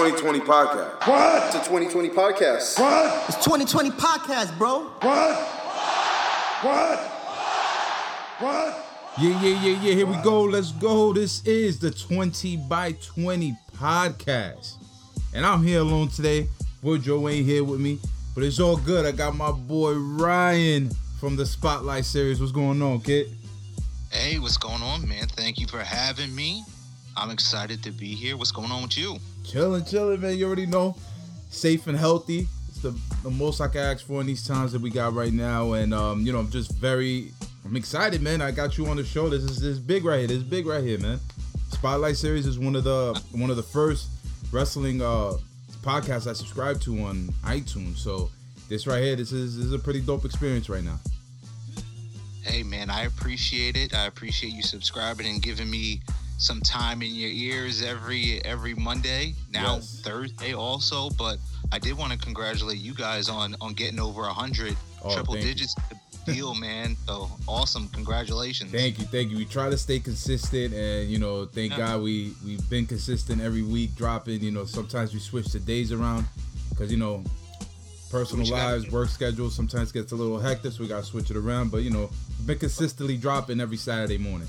2020 podcast. What? It's a 2020 podcast. What? It's 2020 podcast, bro. What? What? What? Yeah, yeah, yeah, yeah. Here we go. Let's go. This is the 20 by 20 podcast. And I'm here alone today. Boy Joe ain't here with me, but it's all good. I got my boy Ryan from the Spotlight series. What's going on, kid? Hey, what's going on, man? Thank you for having me. I'm excited to be here. What's going on with you? Chilling, chilling, man. You already know. Safe and healthy. It's the, the most I can ask for in these times that we got right now. And um, you know, I'm just very I'm excited, man. I got you on the show. This is this is big right here. This is big right here, man. Spotlight series is one of the one of the first wrestling uh podcasts I subscribe to on iTunes. So this right here, this is this is a pretty dope experience right now. Hey, man, I appreciate it. I appreciate you subscribing and giving me some time in your ears every every Monday. Now Yes. Thursday also, but I did want to congratulate you guys on on getting over a hundred Oh, triple thank you. digits deal, man. So awesome! Congratulations. Thank you, thank you. We try to stay consistent, and you know, thank Yeah. God we we've been consistent every week, dropping. You know, sometimes we switch the days around because you know, personal lives, work schedules sometimes gets a little hectic, so we gotta switch it around. But you know, we've been consistently dropping every Saturday morning.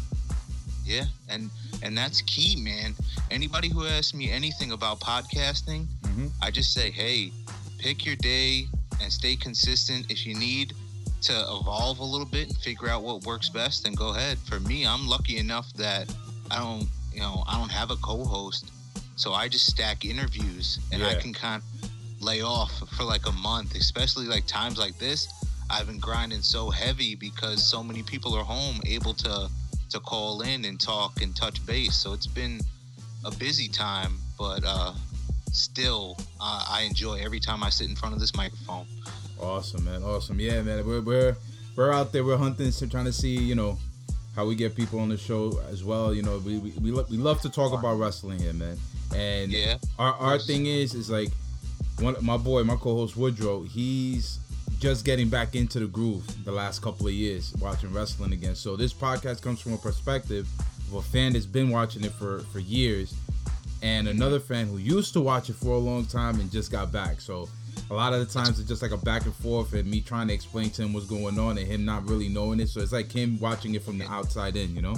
Yeah, and and that's key, man. Anybody who asks me anything about podcasting, hmm I just say, hey, pick your day and stay consistent. If you need to evolve a little bit and figure out what works best, then go ahead. For me, I'm lucky enough that I don't, you know, I don't have a co-host, so I just stack interviews and I can kind of lay off for like a month, especially like times like this. I've been grinding so heavy because so many people are home, able to to call in and talk and touch base. So it's been a busy time, but uh, still, uh, I enjoy every time I sit in front of this microphone. Awesome, man. Awesome. Yeah, man. We're we're we're out there. We're hunting, so trying to see, you know, how we get people on the show as well. You know, we we we, lo- we love to talk about wrestling here, man. And Yeah, our our thing is is like one my boy, my co-host Woodrow. He's just getting back into the groove the last couple of years watching wrestling again. So this podcast comes from a perspective of a fan that's been watching it for for years, and another fan who used to watch it for a long time and just got back. So a lot of the times it's just like a back and forth and me trying to explain to him what's going on and him not really knowing it. So it's like him watching it from the outside in, you know?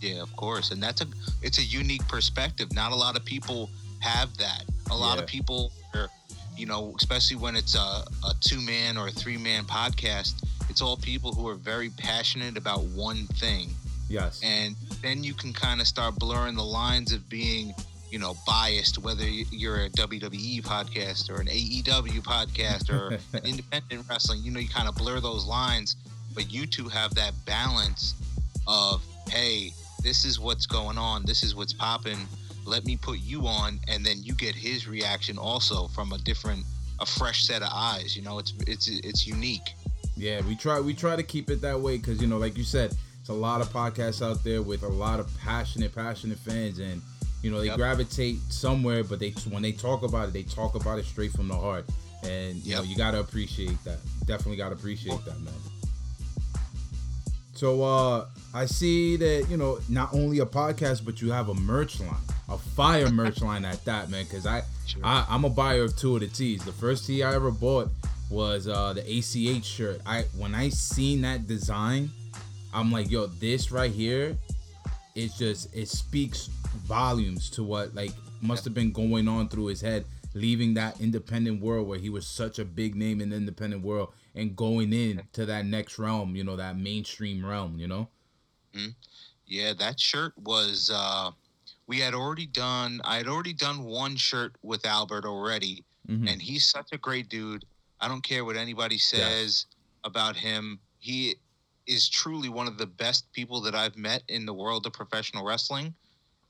yeah, of course, and that's a it's a unique perspective. Not a lot of people have that. A lot Yeah. of people are, you know, especially when it's a, a two man or a three man podcast. It's all people who are very passionate about one thing. Yes. and then you can kind of start blurring the lines of being you know biased whether you're a wwe podcast or an aew podcast or an independent wrestling you know you kind of blur those lines but you two have that balance of hey this is what's going on this is what's popping let me put you on and then you get his reaction also from a different a fresh set of eyes you know it's it's it's unique Yeah, we try we try to keep it that way because you know, like you said, it's a lot of podcasts out there with a lot of passionate, passionate fans, and you know they Yep. gravitate somewhere, but they when they talk about it, they talk about it straight from the heart, and you know you gotta appreciate that. Definitely gotta appreciate that, man. So uh I see that you know not only a podcast, but you have a merch line, a fire merch line at that, man. Because I, Sure. I I'm a buyer of two of the tees. The first tee I ever bought was uh the ACH shirt. I when I seen that design, I'm like, yo, this right here, it's just it speaks volumes to what like must have been going on through his head, leaving that independent world where he was such a big name in the independent world and going in to that next realm, you know, that mainstream realm, you know. Yeah, that shirt was uh we had already done I had already done one shirt with Albert already Mhm. and he's such a great dude. I don't care what anybody says about him. He is truly one of the best people that I've met in the world of professional wrestling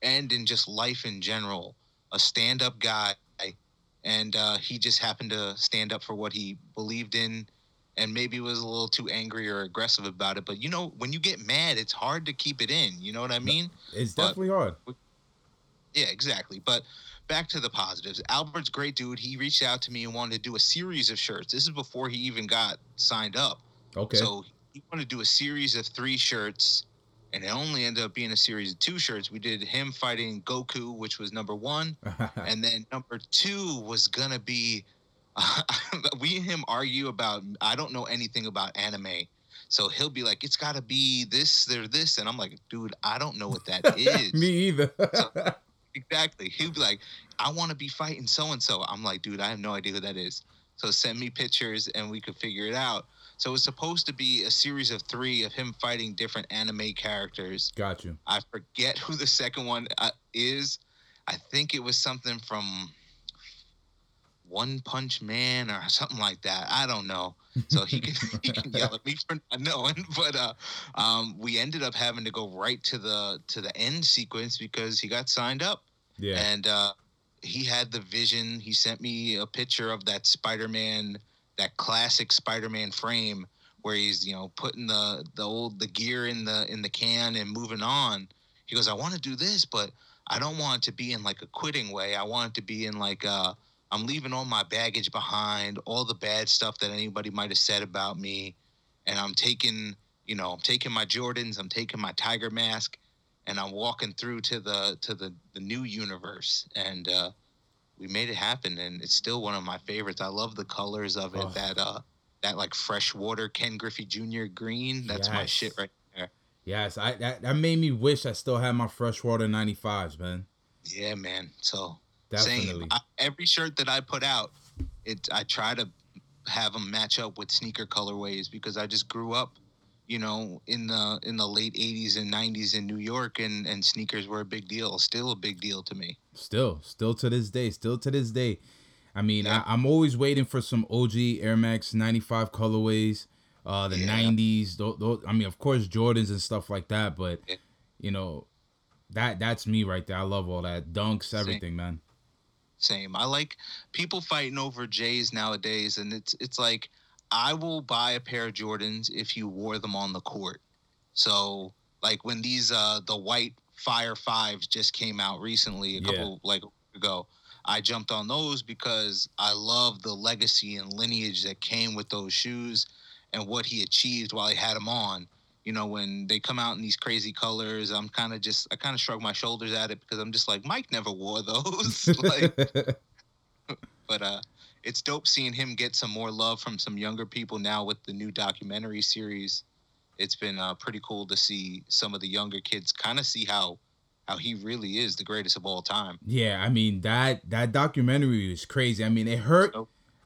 and in just life in general. A stand-up guy and uh, he just happened to stand up for what he believed in and maybe was a little too angry or aggressive about it. But you know, when you get mad, it's hard to keep it in. You know what I mean? It's But- definitely hard. Yeah, exactly. But back to the positives. Albert's great dude. He reached out to me and wanted to do a series of shirts. This is before he even got signed up. Okay. So he wanted to do a series of three shirts and it only ended up being a series of two shirts. We did him fighting Goku, which was number one, and then number two was gonna be. we and him argue about. I don't know anything about anime, so he'll be like, "It's got to be this, there, this," and I'm like, "Dude, I don't know what that is." Me either. exactly. He'll be like, "I want to be fighting so and so." I'm like, "Dude, I have no idea who that is." So send me pictures, and we could figure it out. So it's supposed to be a series of three of him fighting different anime characters. Got you. I forget who the second one uh, is. I think it was something from One Punch Man or something like that. I don't know. So he can he can yell at me for not knowing. But uh, um, we ended up having to go right to the to the end sequence because he got signed up Yeah. and uh, he had the vision. He sent me a picture of that Spider-Man, that classic Spider-Man frame where he's you know putting the the old the gear in the in the can and moving on. He goes, I want to do this, but I don't want it to be in like a quitting way. I want it to be in like uh I'm leaving all my baggage behind, all the bad stuff that anybody might have said about me, and I'm taking you know I'm taking my Jordans, I'm taking my Tiger mask, and I'm walking through to the to the the new universe, and uh, we made it happen, and it's still one of my favorites. I love the colors of it. Oh. That uh, that like freshwater Ken Griffey Jr. green. That's my shit right there. Yes, I that, that made me wish I still had my freshwater 95s, man. Yeah, man. So Definitely. same. I, every shirt that I put out, it I try to have them match up with sneaker colorways because I just grew up, you know, in the in the late '80s and '90s in New York, and and sneakers were a big deal. Still a big deal to me. Still, still to this day, still to this day. I mean, Yeah. I, I'm always waiting for some OG Air Max 95 colorways, uh, the Yeah. 90s. Those, those, I mean, of course, Jordans and stuff like that. But Yeah. you know, that that's me right there. I love all that dunks, Same. everything, man. Same. I like people fighting over J's nowadays, and it's it's like I will buy a pair of Jordans if you wore them on the court. So like when these uh the white Fire Fives just came out recently, a Yeah. couple like ago, I jumped on those because I love the legacy and lineage that came with those shoes and what he achieved while he had them on. You know, when they come out in these crazy colors, I'm kind of just I kind of shrug my shoulders at it because I'm just like Mike never wore those. like but uh it's dope seeing him get some more love from some younger people now with the new documentary series it's been uh, pretty cool to see some of the younger kids kind of see how how he really is the greatest of all time yeah, I mean that that documentary was crazy. I mean, it hurt.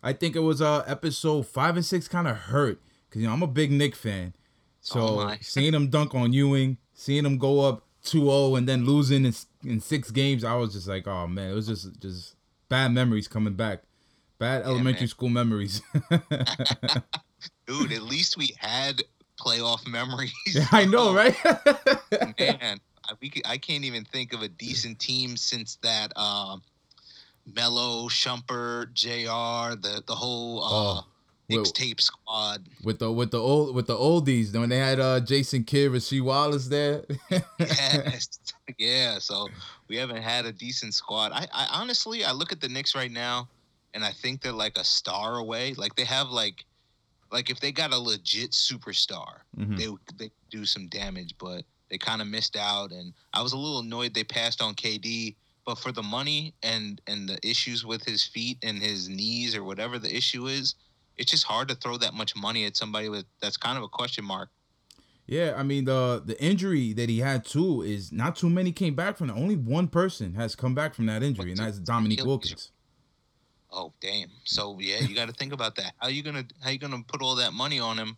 I think it was uh episode five and six kind of hurt because you know I'm a big Knick fan. So I. seeing him dunk on Ewing, seeing him go up 2-0 and then losing in, in six games, I was just like, oh man, it was just just bad memories coming back, bad elementary man. school memories. dude at least we had playoff memories I know, right? man I, we, I can't even think of a decent team since that uh, melo shumpert jr the the whole uh Oh, mixtape squad with the with the old with the oldies when they had uh Jason Kidd, Rasheed Wallace there. yes. yeah. So we haven't had a decent squad. I, I honestly, I look at the Knicks right now, and I think they're like a star away. Like they have like, like if they got a legit superstar, Mhm. they would they could do some damage. But they kind of missed out, and I was a little annoyed they passed on KD. But for the money and and the issues with his feet and his knees or whatever the issue is, it's just hard to throw that much money at somebody with that's kind of a question mark. Yeah, I mean the the injury that he had too is not too many came back from it. Only one person has come back from that injury, and that's Dominique Wilkins. Oh damn! So yeah, you got to think about that. How you gonna how you gonna put all that money on him,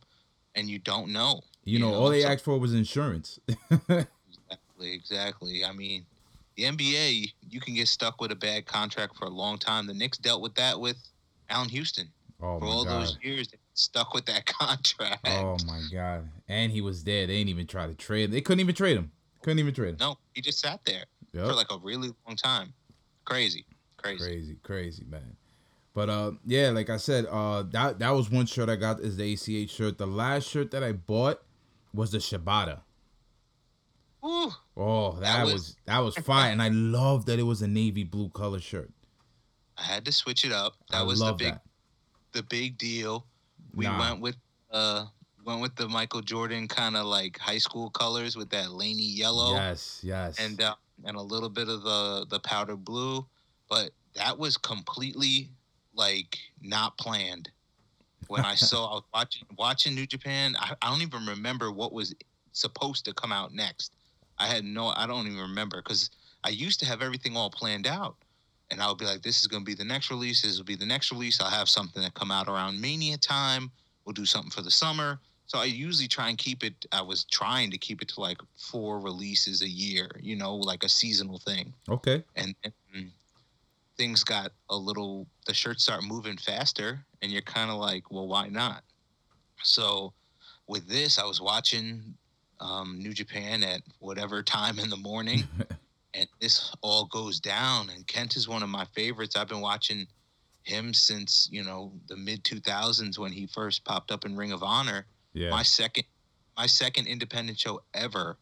and you don't know? You know, all they so- asked for was insurance. Exactly, exactly. I mean, the NBA, you can get stuck with a bad contract for a long time. The Knicks dealt with that with Allan Houston oh for my all god. those years. Stuck with that contract. Oh my god. And he was there. They didn't even try to trade. They couldn't even trade him. Couldn't even trade him. No, he just sat there Yep. for like a really long time. Crazy, crazy. Crazy, crazy, man. But uh yeah, like I said, uh that that was one shirt I got is the ACH shirt. The last shirt that I bought was the Shibata. Ooh, Oh, that, That was, was- that was fine. and I love that it was a navy blue color shirt. I had to switch it up. That I was the big that. The big deal. We Nah. went with uh went with the Michael Jordan kind of like high school colors with that laney yellow Yes, yes. and uh, and a little bit of the the powder blue, but that was completely like not planned. When I saw I was watching watching New Japan, I, I don't even remember what was supposed to come out next. I had no I don't even remember because I used to have everything all planned out. And I would be like, this is gonna be the next release, this will be the next release. I'll have something that come out around Mania time. We'll do something for the summer. So I usually try and keep it. I was trying to keep it to like four releases a year, you know, like a seasonal thing. okay. And, and things got a little. The shirts start moving faster, and you're kind of like, well, why not? So with this, I was watching um, New Japan at whatever time in the morning, and this all goes down. And Kenta is one of my favorites. I've been watching him since you know the mid 2000s when he first popped up in Ring of Honor Yeah. my second my second independent show ever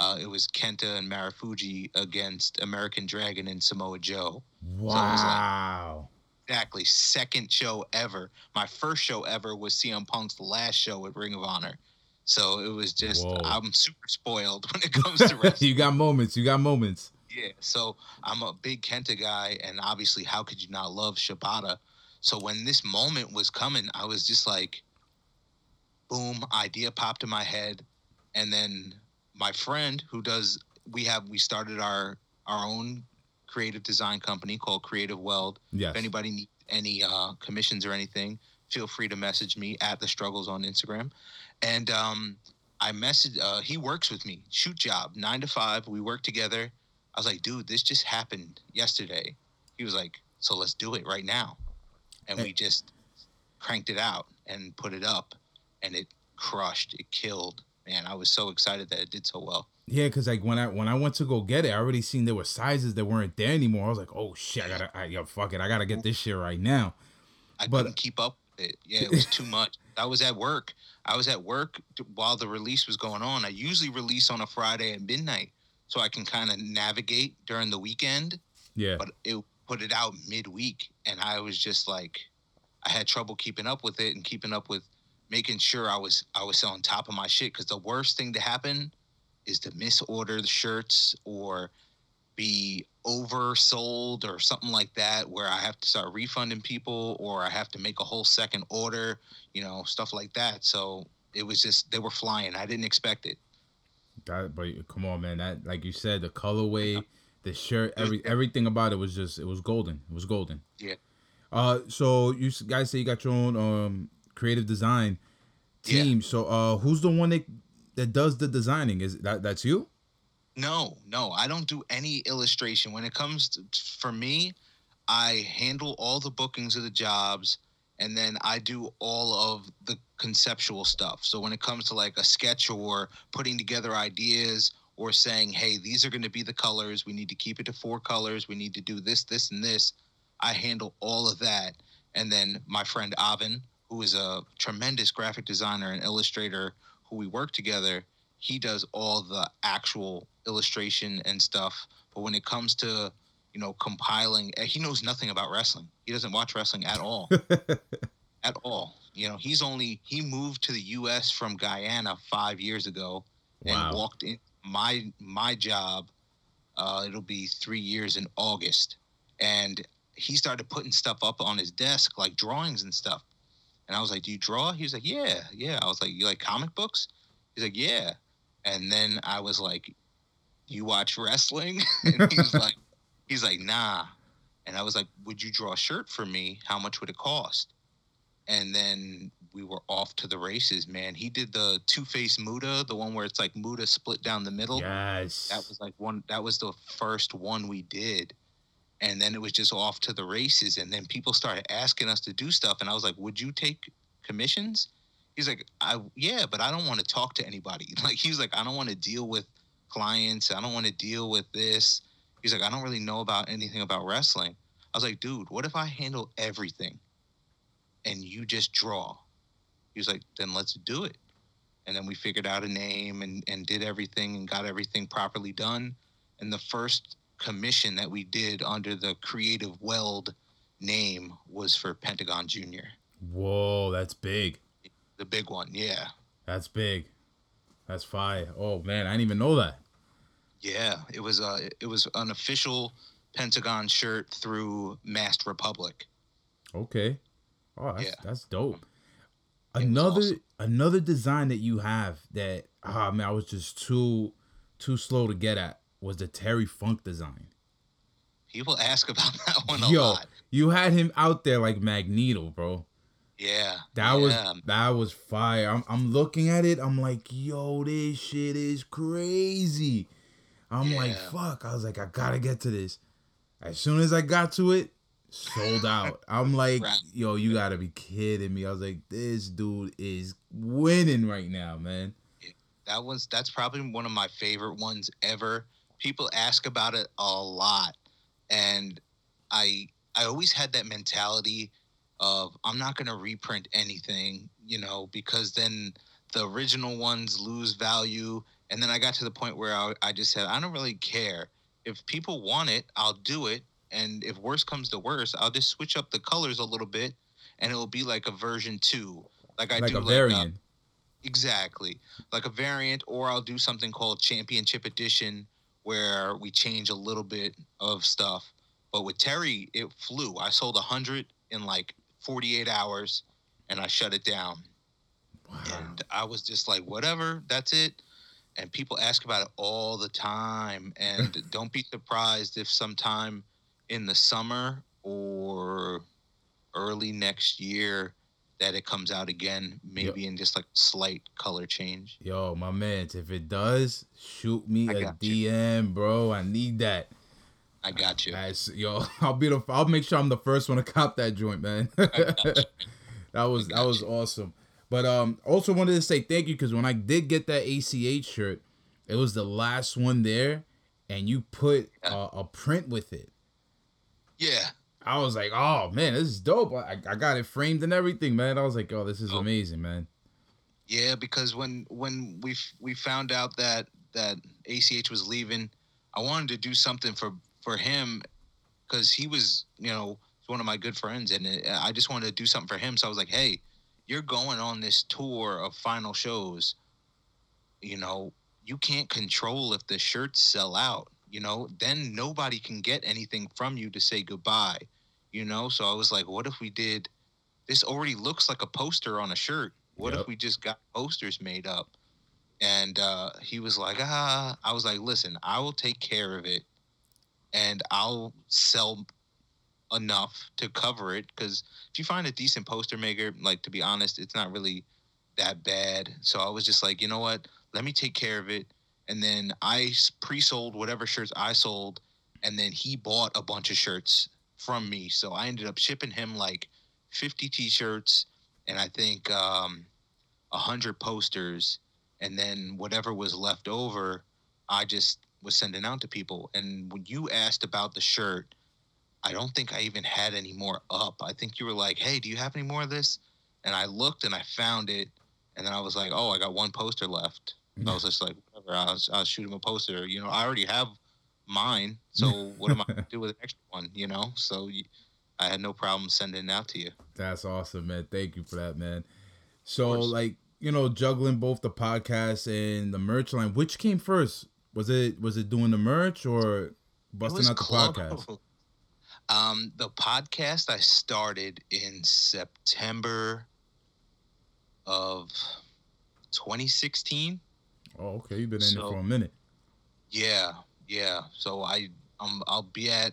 uh, it was kenta and marufuji against american dragon and samoa joe was like- wow. exactly second show ever my first show ever was cm punk's last show at ring of honor so it was just Whoa. i'm super spoiled when it comes to wrestling you got moments. You got moments. yeah, so I'm a big Kenta guy, and obviously, how could you not love Shibata? So when this moment was coming, I was just like, boom, idea popped in my head, and then my friend who does, we have, we started our our own creative design company called Creative Weld. Yes. If anybody needs any uh, commissions or anything, feel free to message me at the struggles on Instagram. And um, I messaged. Uh, he works with me. Shoot job, nine to five. We work together. I was like, dude, this just happened yesterday. He was like, so let's do it right now. And we just cranked it out and put it up, and it crushed. It killed. Man, I was so excited that it did so well. Yeah, cause like when I when I went to go get it, I already seen there were sizes that weren't there anymore. I was like, oh shit, I gotta, I, yo, fuck it, I gotta get this shit right now. I But- couldn't keep up it. Yeah, it was too much. I was at work. I was at work while the release was going on. I usually release on a Friday at midnight, so I can kind of navigate during the weekend. Yeah, But it put it out midweek, and I was just like, I had trouble keeping up with it and keeping up with making sure I was I was on top of my shit. Because the worst thing to happen is to misorder the shirts or be oversold or something like that where I have to start refunding people or I have to make a whole second order, you know, stuff like that. So it was just they were flying. I didn't expect it. that, but come on, man. That like you said, the colorway, the shirt, every everything about it was just it was golden. It was golden. Yeah. Uh, so you guys say you got your own um creative design Yeah. team. So uh, who's the one that that does the designing? Is that that's you? No, no, I don't do any illustration. When it comes to, for me, I handle all the bookings of the jobs and then I do all of the conceptual stuff. So when it comes to like a sketch or putting together ideas or saying, hey, these are going to be the colors, we need to keep it to four colors, we need to do this, this, and this, I handle all of that. And then my friend Avin, who is a tremendous graphic designer and illustrator who we work together, he does all the actual illustration and stuff. But when it comes to, you know, compiling, eh, he knows nothing about wrestling. He doesn't watch wrestling at all. at all. You know, he's only he moved to the US from Guyana 5 years ago and Wow. walked in my my job uh it'll be 3 years in August. And he started putting stuff up on his desk like drawings and stuff. And I was like, "Do you draw?" He was like, "Yeah, yeah." I was like, "You like comic books?" He's like, "Yeah." And then I was like, "You watch wrestling?" and he's like, "He's like, nah." And I was like, "Would you draw a shirt for me? How much would it cost?" And then we were off to the races, man. He did the Two Face Muta, the one where it's like Muta split down the middle. Yes. That was like one. That was the first one we did, and then it was just off to the races. And then people started asking us to do stuff, and I was like, "Would you take commissions?" He's like, "I yeah, but I don't want to talk to anybody." Like he's like, "I don't want to deal with clients. I don't want to deal with this." He's like, "I don't really know about anything about wrestling." I was like, "Dude, what if I handle everything, and you just draw?" He was like, "Then let's do it." and then we figured out a name and, and did everything and got everything properly done. And the first commission that we did under the Creative Weld name was for Pentagon Junior, Whoa, that's big. The big one. Yeah, That's big. That's fire. Oh man, I didn't even know that. Yeah, it was uh it was an official Pentagon shirt through Masked Republic. Okay. Oh, that's Yeah. that's dope. Another awesome. another design that you have that ah man, I was just too too slow to get at was the Terry Funk design. People ask about that one a Yo, lot. you had him out there like Magneto, bro. Yeah. That yeah. was that was fire. I'm I'm looking at it. I'm like, yo, this shit is crazy. I'm like, fuck. I was like, I gotta get to this. As soon as I got to it, sold out. I'm like, Right. yo, you gotta be kidding me. I was like, this dude is winning right now, man. that was that's probably one of my favorite ones ever. People ask about it a lot, and I I always had that mentality of I'm not gonna reprint anything, you know, because then the original ones lose value. And then I got to the point where I, I just said I don't really care if people want it, I'll do it, and if worse comes to worse, I'll just switch up the colors a little bit, and it will be like a version two, like I like do a like uh, variant. Exactly. Like a variant, or I'll do something called Championship Edition where we change a little bit of stuff. But with Terry, it flew. I sold 100 in like 48 hours and I shut it down. wow. And I was just like, whatever, that's it. And people ask about it all the time. And don't be surprised if sometime in the summer or early next year that it comes out again, maybe in just like slight color change. Yo, my man, if it does, shoot me I a got you. DM, bro. I need that. I got you. Nice. Yo, I'll be the I'll make sure I'm the first one to cop that joint, man. that was that was awesome. But um also wanted to say thank you because when I did get that ACH shirt, it was the last one there, and you put uh, a print with it. Yeah. I was like, oh man, this is dope. I, I got it framed and everything, man. I was like, oh, this is Oh. amazing, man. Yeah, because when when we f- we found out that that ACH was leaving, I wanted to do something for for him because he was you know one of my good friends, and I just wanted to do something for him. So I was like, hey, you're going on this tour of final shows. You know, you can't control if the shirts sell out. You know, then nobody can get anything from you to say goodbye. You know, so I was like, what if we did? This already looks like a poster on a shirt. What Yep. if we just got posters made up? And uh, he was like, ah. I was like, listen, I will take care of it, and I'll sell enough to cover it. Because if you find a decent poster maker, like to be honest, it's not really that bad. So I was just like, you know what? Let me take care of it. And then I pre-sold whatever shirts I sold, and then he bought a bunch of shirts from me. So I ended up shipping him like 50 t-shirts and I think um, 100 posters. And then whatever was left over, I just was sending out to people. And when you asked about the shirt, I don't think I even had any more up. I think you were like, hey, do you have any more of this? And I looked and I found it. And then I was like, oh, I got one poster left. I was just like, whatever, I'll, I'll shoot him a poster. You know, I already have mine. So what am I going to do with an extra one? You know? So I had no problem sending it out to you. That's awesome, man. Thank you for that, man. So, like, you know, juggling both the podcast and the merch line, which came first? Was it was it doing the merch or busting out the close. podcast? Um, the podcast I started in September of 2016. Oh, okay. You've been in So- it for a minute. Yeah, yeah. So I um I'll be at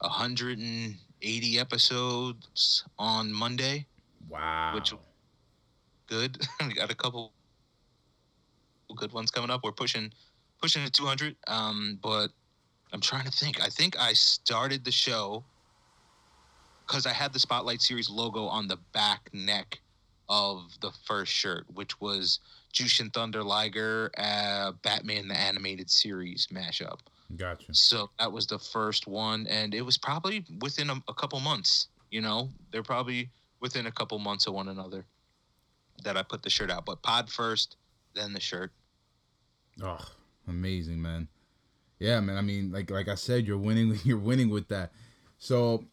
180 episodes on Monday. Wow. Which- Good. we got a couple good ones coming up. We're pushing pushing to 200. Um, but I'm trying to think. I think I started the show because I had the Spotlight Series logo on the back neck of the first shirt, which was Jushin Thunder Liger, uh, Batman the Animated Series mashup. Gotcha. So that was the first one, and it was probably within a, a couple months. You know, they're probably within a couple months of one another that I put the shirt out. But pod first, then the shirt. Oh, amazing, man. Yeah, man. I mean, like like I said, you're winning. You're winning with that. So,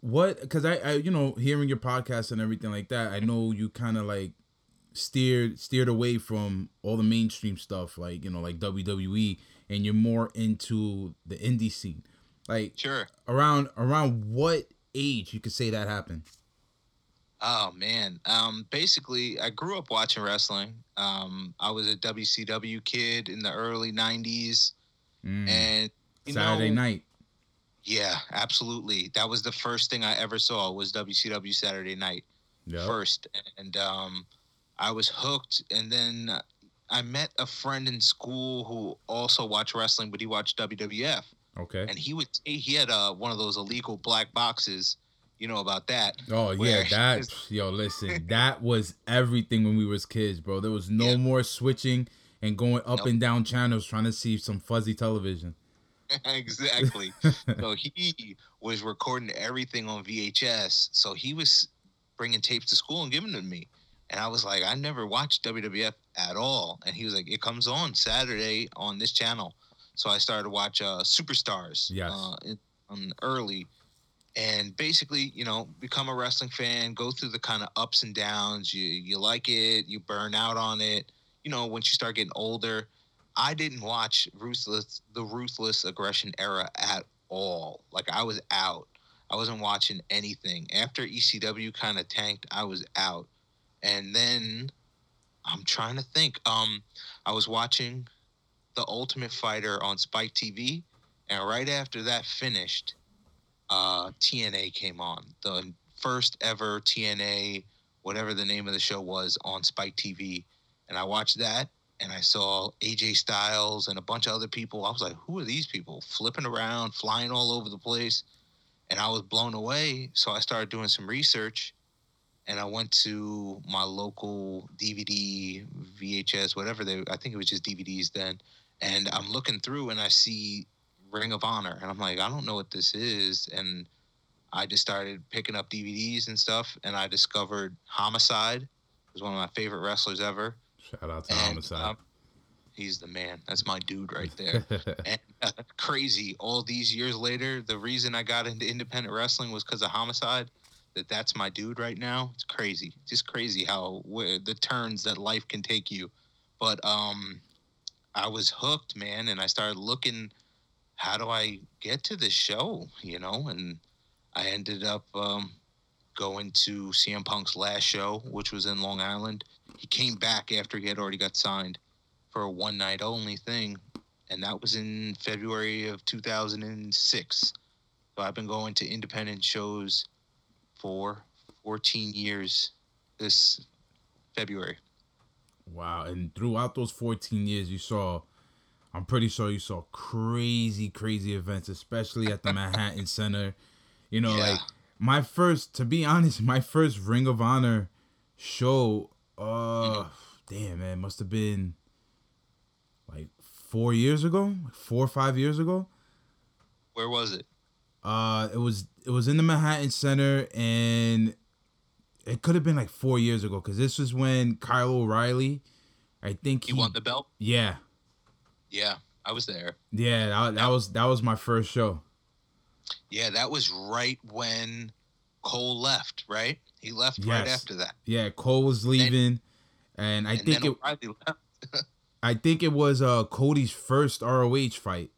what? Because I, I, you know, hearing your podcast and everything like that, I know you kind of like steered steered away from all the mainstream stuff like you know like WWE and you're more into the indie scene. Like Sure. around around what age you could say that happened? Oh man. Um basically I grew up watching wrestling. Um I was a WCW kid in the early 90s Mm. and you Saturday know, night. Yeah, absolutely. That was the first thing I ever saw was WCW Saturday Night Yep. first, and um, I was hooked. And then I met a friend in school who also watched wrestling, but he watched WWF, Okay. and he would he had uh, one of those illegal black boxes. You know about that? Oh yeah, that yo, listen, that was everything when we was kids, bro. There was no Yeah. more switching and going up Nope. and down channels trying to see some fuzzy television. exactly. so he was recording everything on VHS. So he was bringing tapes to school and giving them to me. And I was like, I never watched WWF at all. And he was like, it comes on Saturday on this channel. So I started to watch uh, Superstars Yes. uh, in, on early. And basically, you know, become a wrestling fan, go through the kind of ups and downs. You you like it, you burn out on it. You know, once you start getting older, I didn't watch ruthless the ruthless aggression era at all. Like I was out. I wasn't watching anything. After ECW kind of tanked, I was out. And then I'm trying to think. Um I was watching The Ultimate Fighter on Spike TV and right after that finished, uh TNA came on. The first ever TNA whatever the name of the show was on Spike TV and I watched that and I saw AJ Styles and a bunch of other people. I was like, who are these people flipping around, flying all over the place? And I was blown away. So I started doing some research and I went to my local DVD, VHS, whatever they, I think it was just DVDs then. And I'm looking through and I see Ring of Honor. And I'm like, I don't know what this is. And I just started picking up DVDs and stuff. And I discovered Homicide. Was one of my favorite wrestlers ever. Shout out to And, Homicide. um, he's the man. That's my dude right there. and uh, crazy. All these years later, the reason I got into independent wrestling was because of Homicide. That that's my dude right now. It's crazy. Just crazy how wh- the turns that life can take you. But um, I was hooked, man, and I started looking. How do I get to this show? You know, and I ended up um, going to CM Punk's last show, which was in Long Island. He came back after he had already got signed for a one night only thing, and that was in February of 2006. So I've been going to independent shows for 14 years this February. Wow. And throughout those 14 years, you saw, I'm pretty sure you saw crazy, crazy events, especially at the Manhattan Center. You know, Yeah. like my first, to be honest, my first Ring of Honor show, uh, damn, man, must have been like four years ago, like four or five years ago. Where was it? Uh, it was it was in the Manhattan Center, and it could have been like four years ago because this was when Kyle O'Reilly, I think He won the belt? yeah, Yeah, I was there. yeah, that, that was that was my first show. Yeah, that was right when Cole left, right? He left right after that. Yeah, Cole was leaving, and I and think it O'Reilly left. I think it was uh Cody's first ROH fight.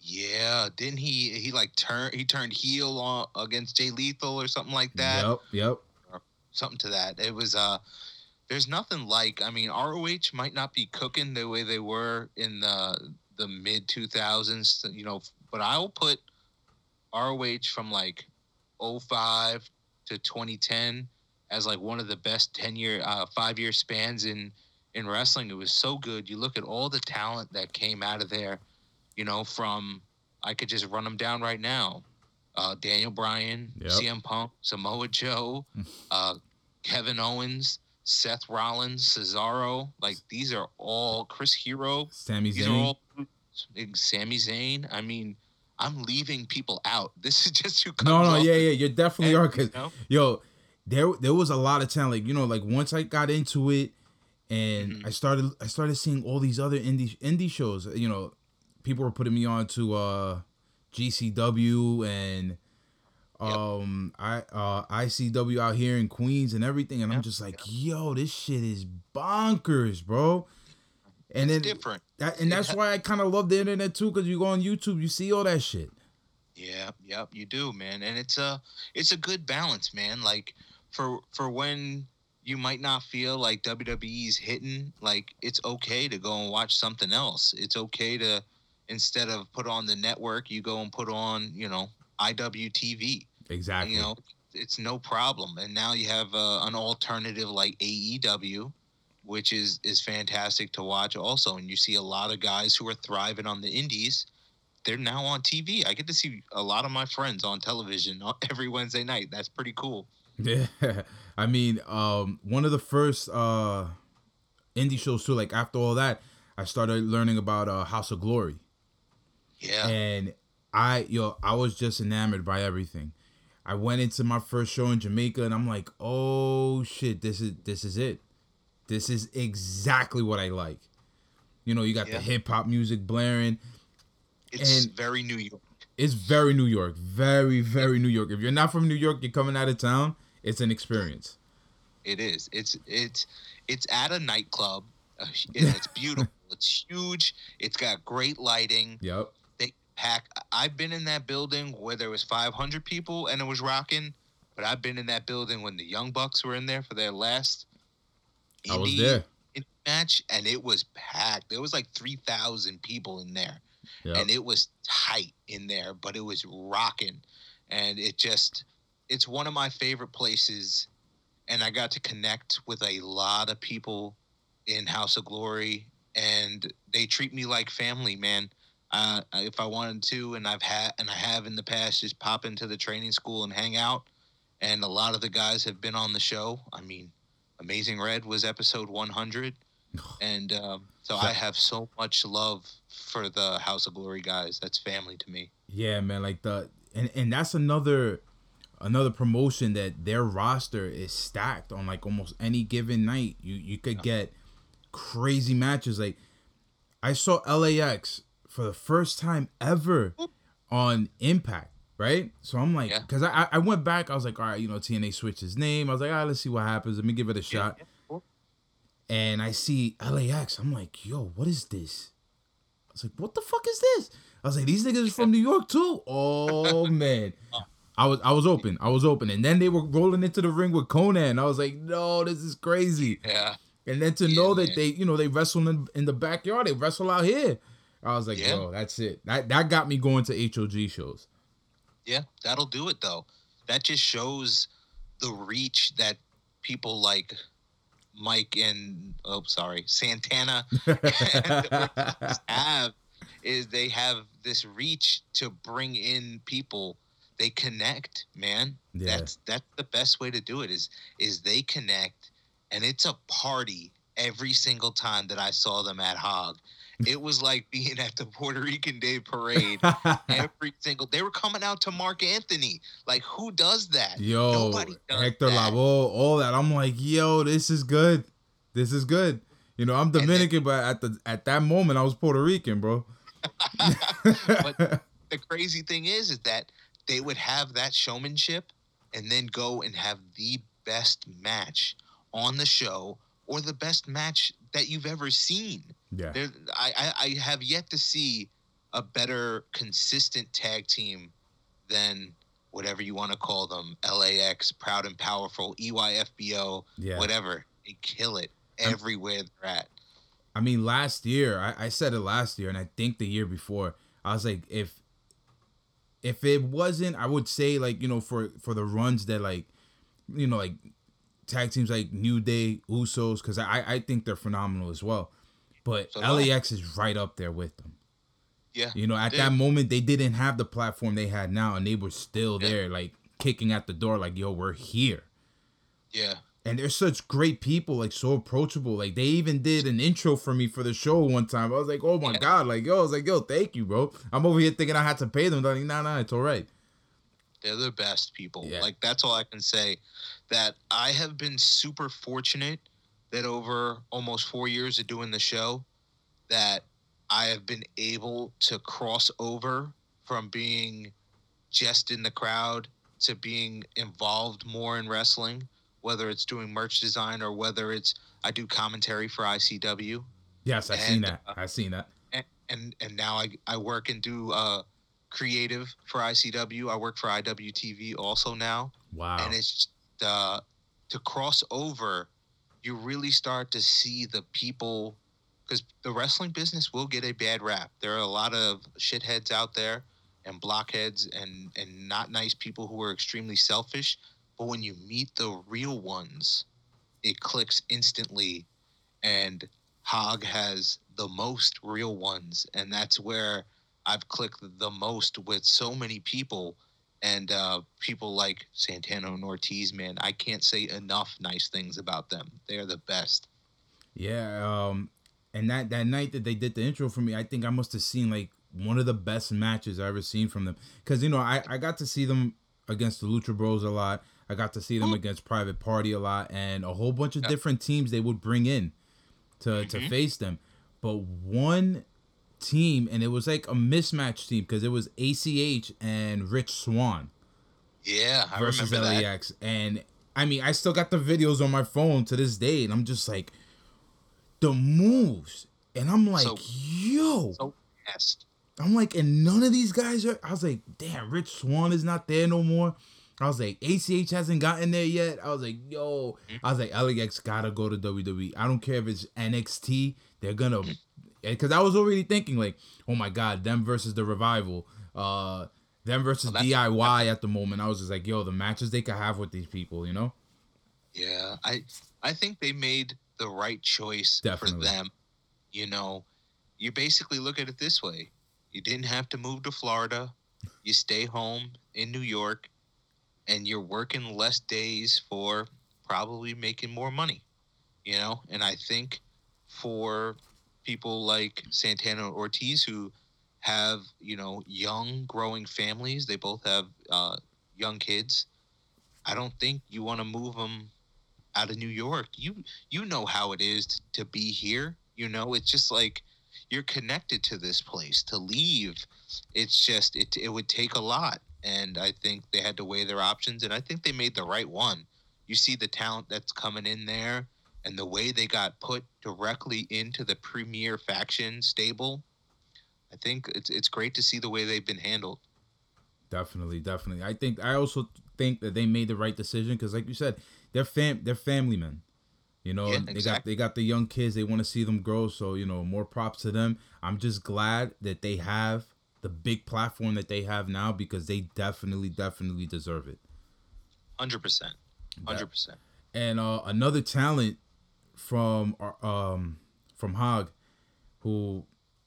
Yeah, didn't he? He like turn he turned heel on against Jay Lethal or something like that. Yep, yep. Something to that. It was uh, there's nothing like. I mean, ROH might not be cooking the way they were in the the mid 2000s, you know, but I'll put ROH from like 05 to 2010 as like one of the best 10 year, uh, five year spans in in wrestling. It was so good. You look at all the talent that came out of there, you know, from I could just run them down right now. Uh, Daniel Bryan, Yep. CM Punk, Samoa Joe, uh, Kevin Owens, Seth Rollins, Cesaro. Like these are all Chris Hero. Sami These are Zayn. all Sami Zayn. I mean, I'm leaving people out. This is just who comes No, no, yeah, yeah, you definitely and, are. Cause you know? yo, there there was a lot of talent. Like you know, like once I got into it, and Mhm. I started I started seeing all these other indie indie shows. You know, people were putting me on to uh, GCW and um I uh ICW out here in Queens and everything and I'm just like yo this shit is bonkers bro and it's then different. that, and that's why I kind of love the internet too cuz you go on YouTube you see all that shit Yeah, yep, you do, man. And it's a it's a good balance, man. Like for for when you might not feel like WWE's hitting, like it's okay to go and watch something else. It's okay to instead of put on the network, you go and put on, you know, IWTV. exactly You know, it's no problem. And now you have uh, an alternative like AEW, which is is fantastic to watch also. And you see a lot of guys who are thriving on the indies. They're now on TV. I get to see a lot of my friends on television every Wednesday night. That's pretty cool. Yeah, I mean, um, one of the first uh, indie shows too. Like after all that, I started learning about uh, House of Glory, Yeah. and I yo, I was just enamored by everything. I went into my first show in Jamaica, and I'm like, oh shit, this is this is it. This is exactly what I like. You know, you got Yeah. the hip hop music blaring. It's and- very New York. It's very New York, very very New York. If you're not from New York, you're coming out of town. It's an experience. It is. It's it's it's at a nightclub. Uh, it's beautiful. it's huge. It's got great lighting. Yep. Pack. I've been in that building where there was 500 people and it was rocking, but I've been in that building when the Young Bucks were in there for their last I was there. match, and it was packed. There was like 3,000 people in there, Yep. and it was tight in there, but it was rocking, and it just it's one of my favorite places, and I got to connect with a lot of people in House of Glory, and they treat me like family, man. Uh, if I wanted to, and I've had, and I have in the past, just pop into the training school and hang out. And a lot of the guys have been on the show. I mean, Amazing Red was episode 100, and um, so I have so much love for the House of Glory guys. That's family to me. Yeah, man, like the and and that's another another promotion that their roster is stacked on like almost any given night. You you could get crazy matches. Like I saw LAX for the first time ever on Impact, right? So I'm like, Yeah. because I I went back, I was like, all right, you know, TNA switched his name. I was like, all right, let's see what happens. Let me give it a shot. And I see LAX. I'm like, yo, what is this? I was like, what the fuck is this? I was like, these niggas is from New York too. Oh man. Oh. I was I was open. I was open. And then they were rolling into the ring with Konnan. I was like, no, this is crazy. Yeah, And then to Yeah, know that man. they, you know, they wrestle in, in the backyard, they wrestle out here. I was like, Yeah. yo, that's it. That that got me going to HOG shows. yeah, that'll do it though. That just shows the reach that people like Mike and oh, sorry, Santana have is they have this reach to bring in people they connect man Yeah. that's that's the best way to do it is is they connect and it's a party every single time that i saw them at hog it was like being at the puerto rican day parade every single they were coming out to marc anthony like who does that yo, Nobody does Hector that. Lavoe, all that. I'm like, yo, this is good. This is good. You know, I'm then- Dominican, but at the at that moment, I was Puerto Rican, bro. but the crazy thing is is that they would have that showmanship and then go and have the best match on the show or the best match that you've ever seen yeah. there I, I i have yet to see a better consistent tag team than whatever you want to call them lax proud and powerful eyfbo Yeah. whatever they kill it everywhere they're at I mean, last year, I, I said it last year, and I think the year before, I was like, if if it wasn't, I would say like you know for for the runs that like you know like tag teams like New Day, Usos, because I I think they're phenomenal as well. But So. LAX is right up there with them. yeah You know, at that moment, they didn't have the platform they had now, and they were still Yeah. there, like kicking at the door, like, yo, we're here. yeah And they're such great people, like so approachable. Like they even did an intro for me for the show one time. I was like, oh my Yeah. god, like yo, I was like, yo, thank you, bro. I'm over here thinking I had to pay them. They're like, nah, nah, it's all right. They're the best people. Yeah. Like that's all I can say. That I have been super fortunate that over almost four years of doing the show, that I have been able to cross over from being just in the crowd to being involved more in wrestling, whether it's doing merch design or whether it's I do commentary for ICW. Yes, I've seen that. uh, I've seen that. and and, and now I, I work and do uh creative for ICW. I work for IWTV also now, Wow. and it's uh, to cross over. You really start to see the people because the wrestling business will get a bad rap. There are a lot of shitheads out there and blockheads and and not nice people who are extremely selfish. But when you meet the real ones, it clicks instantly, and Hog has the most real ones, and that's where I've clicked the most with so many people. And uh, people like Santana and Ortiz, man, I can't say enough nice things about them. They're the best. Yeah, um, and that that night that they did the intro for me, I think I must have seen like one of the best matches I ever seen from them. Cause you know I I got to see them against the Lucha Bros a lot. I got to see them against Private Party a lot, and a whole bunch of different teams they would bring in to to face them. But one team, and it was like a mismatch team because it was ACH and Rich Swann Yeah, I versus remember that. LAX. And I mean, I still got the videos on my phone to this day, and I'm just like, the moves, and I'm like, So- yo, So fast. I'm like, and none of these guys are. I was like, damn, Rich Swann is not there no more. I was like, ACH hasn't gotten there yet. I was like, yo, mm-hmm. I was like, LAX gotta go to WWE. I don't care if it's NXT. They're gonna, mm. Because I was already thinking like, oh my god, them versus the revival, uh, them versus that's- DIY at the moment. I was just like, yo, the matches they could have with these people, you know? Yeah, I I think they made the right choice Definitely. for them. You know, you basically look at it this way: you didn't have to move to Florida. You stay home in New York, and you're working less days for probably making more money. You know, and I think for people like Santana Ortiz who have you know young growing families, they both have uh, young kids. I don't think you want to move them out of New York. You you know how it is t- to be here. You know, it's just like you're connected to this place. To leave, it's just it it would take a lot. And I think they had to weigh their options and I think they made the right one. You see the talent that's coming in there and the way they got put directly into the premier faction stable. I think it's it's great to see the way they've been handled. Definitely, definitely. I think I also think that they made the right decision because, like you said, they're fam they're family men. You know, Yeah, they got they got the young kids. They want to see them grow. So you know, more props to them. I'm just glad that they have the big platform that they have now because they definitely, definitely deserve it. Hundred percent. Hundred percent. And uh, another talent from um from Hog, who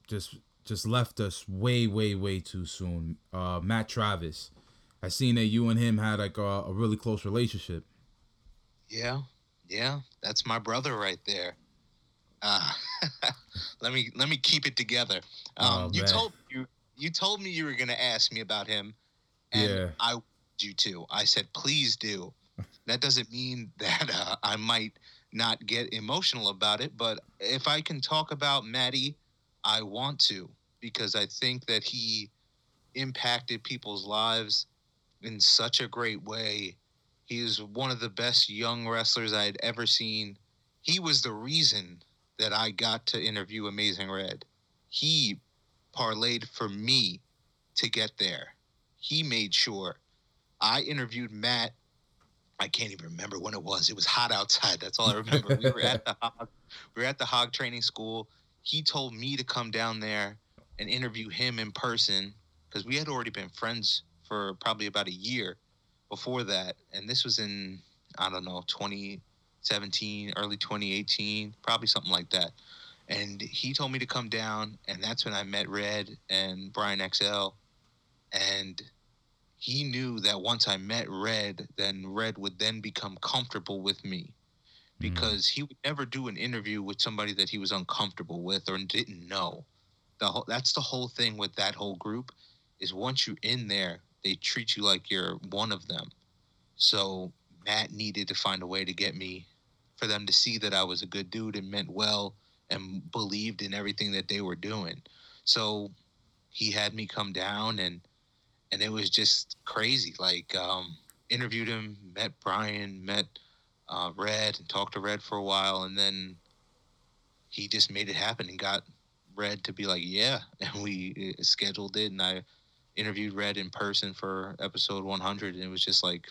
just just left us way, way, way too soon. Uh, Matt Travis. I seen that you and him had like a, a really close relationship. Yeah, yeah, that's my brother right there. Uh, let me let me keep it together. Um, Oh, you told you you told me you were gonna ask me about him, and Yeah. I wanted you to. I said please do. that doesn't mean that uh, I might not get emotional about it, but if I can talk about Maddie, I want to because I think that he impacted people's lives in such a great way. He is one of the best young wrestlers I had ever seen. He was the reason that I got to interview Amazing Red. He parlayed for me to get there. He made sure. I interviewed Matt. I can't even remember when it was. It was hot outside. That's all I remember. we were at the hog, we were at the hog training school. He told me to come down there and interview him in person because we had already been friends for probably about a year before that, and this was in I don't know 2017, early 2018, probably something like that. And he told me to come down, and that's when I met Red and Brian XL, and he knew that once I met Red, then Red would then become comfortable with me mm. because he would never do an interview with somebody that he was uncomfortable with or didn't know. The whole, that's the whole thing with that whole group is once you're in there, they treat you like you're one of them. So Matt needed to find a way to get me for them to see that I was a good dude and meant well and believed in everything that they were doing. So he had me come down and and it was just crazy. Like um, interviewed him, met Brian, met uh, Red, and talked to Red for a while, and then he just made it happen and got Red to be like, yeah, and we uh, scheduled it, and I interviewed Red in person for episode 100, and it was just like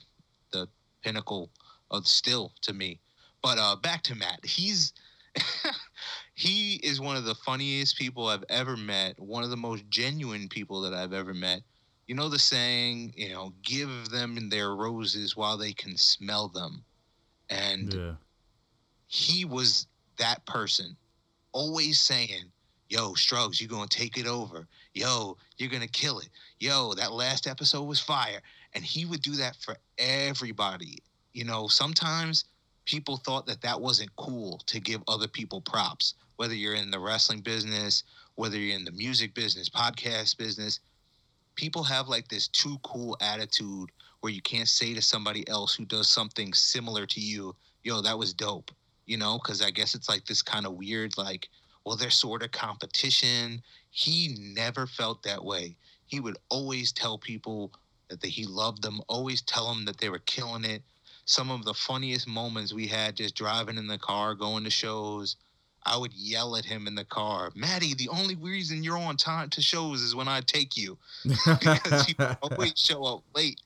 the pinnacle of still to me. But uh, back to Matt, he's he is one of the funniest people I've ever met, one of the most genuine people that I've ever met. You know the saying, you know, give them their roses while they can smell them. And Yeah. he was that person, always saying, Yo, Strugs, you're going to take it over. Yo, you're going to kill it. Yo, that last episode was fire. And he would do that for everybody. You know, sometimes people thought that that wasn't cool to give other people props, whether you're in the wrestling business, whether you're in the music business, podcast business. People have like this too cool attitude where you can't say to somebody else who does something similar to you, yo, that was dope, you know, because I guess it's like this kind of weird, like, well, they're sort of competition. He never felt that way. He would always tell people that he loved them, always tell them that they were killing it. Some of the funniest moments we had just driving in the car, going to shows. I would yell at him in the car, Maddie, the only reason you're on time to shows is when I take you. because he would always show up late.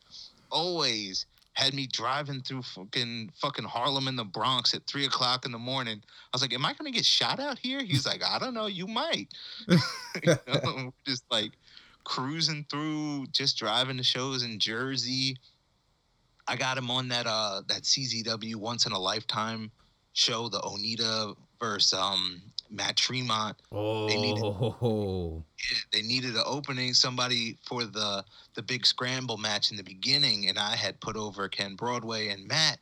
Always had me driving through fucking fucking Harlem in the Bronx at three o'clock in the morning. I was like, "Am I gonna get shot out here?" He's like, "I don't know. You might." you know, just like cruising through, just driving the shows in Jersey. I got him on that uh that CZW once in a lifetime show, the Onita versus um Matt Tremont. needed- Oh, Yeah, they needed an opening, somebody for the the big scramble match in the beginning, and I had put over Ken Broadway and Matt.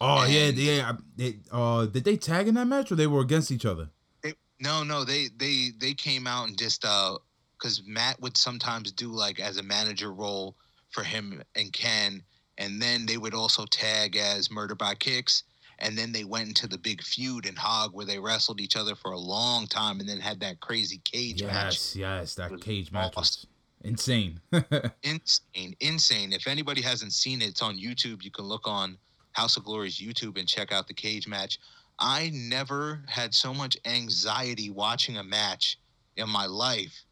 oh yeah, And- yeah. They, uh, did they tag in that match or they were against each other? They, no, no, they they they came out and just uh, because Matt would sometimes do like as a manager role for him and Ken, and then they would also tag as Murder by Kicks. And then they went into the big feud in Hog where they wrestled each other for a long time and then had that crazy cage match. Yes, yes. That cage match was insane. insane, insane. If anybody hasn't seen it, it's on YouTube. You can look on House of Glory's YouTube and check out the cage match. I never had so much anxiety watching a match in my life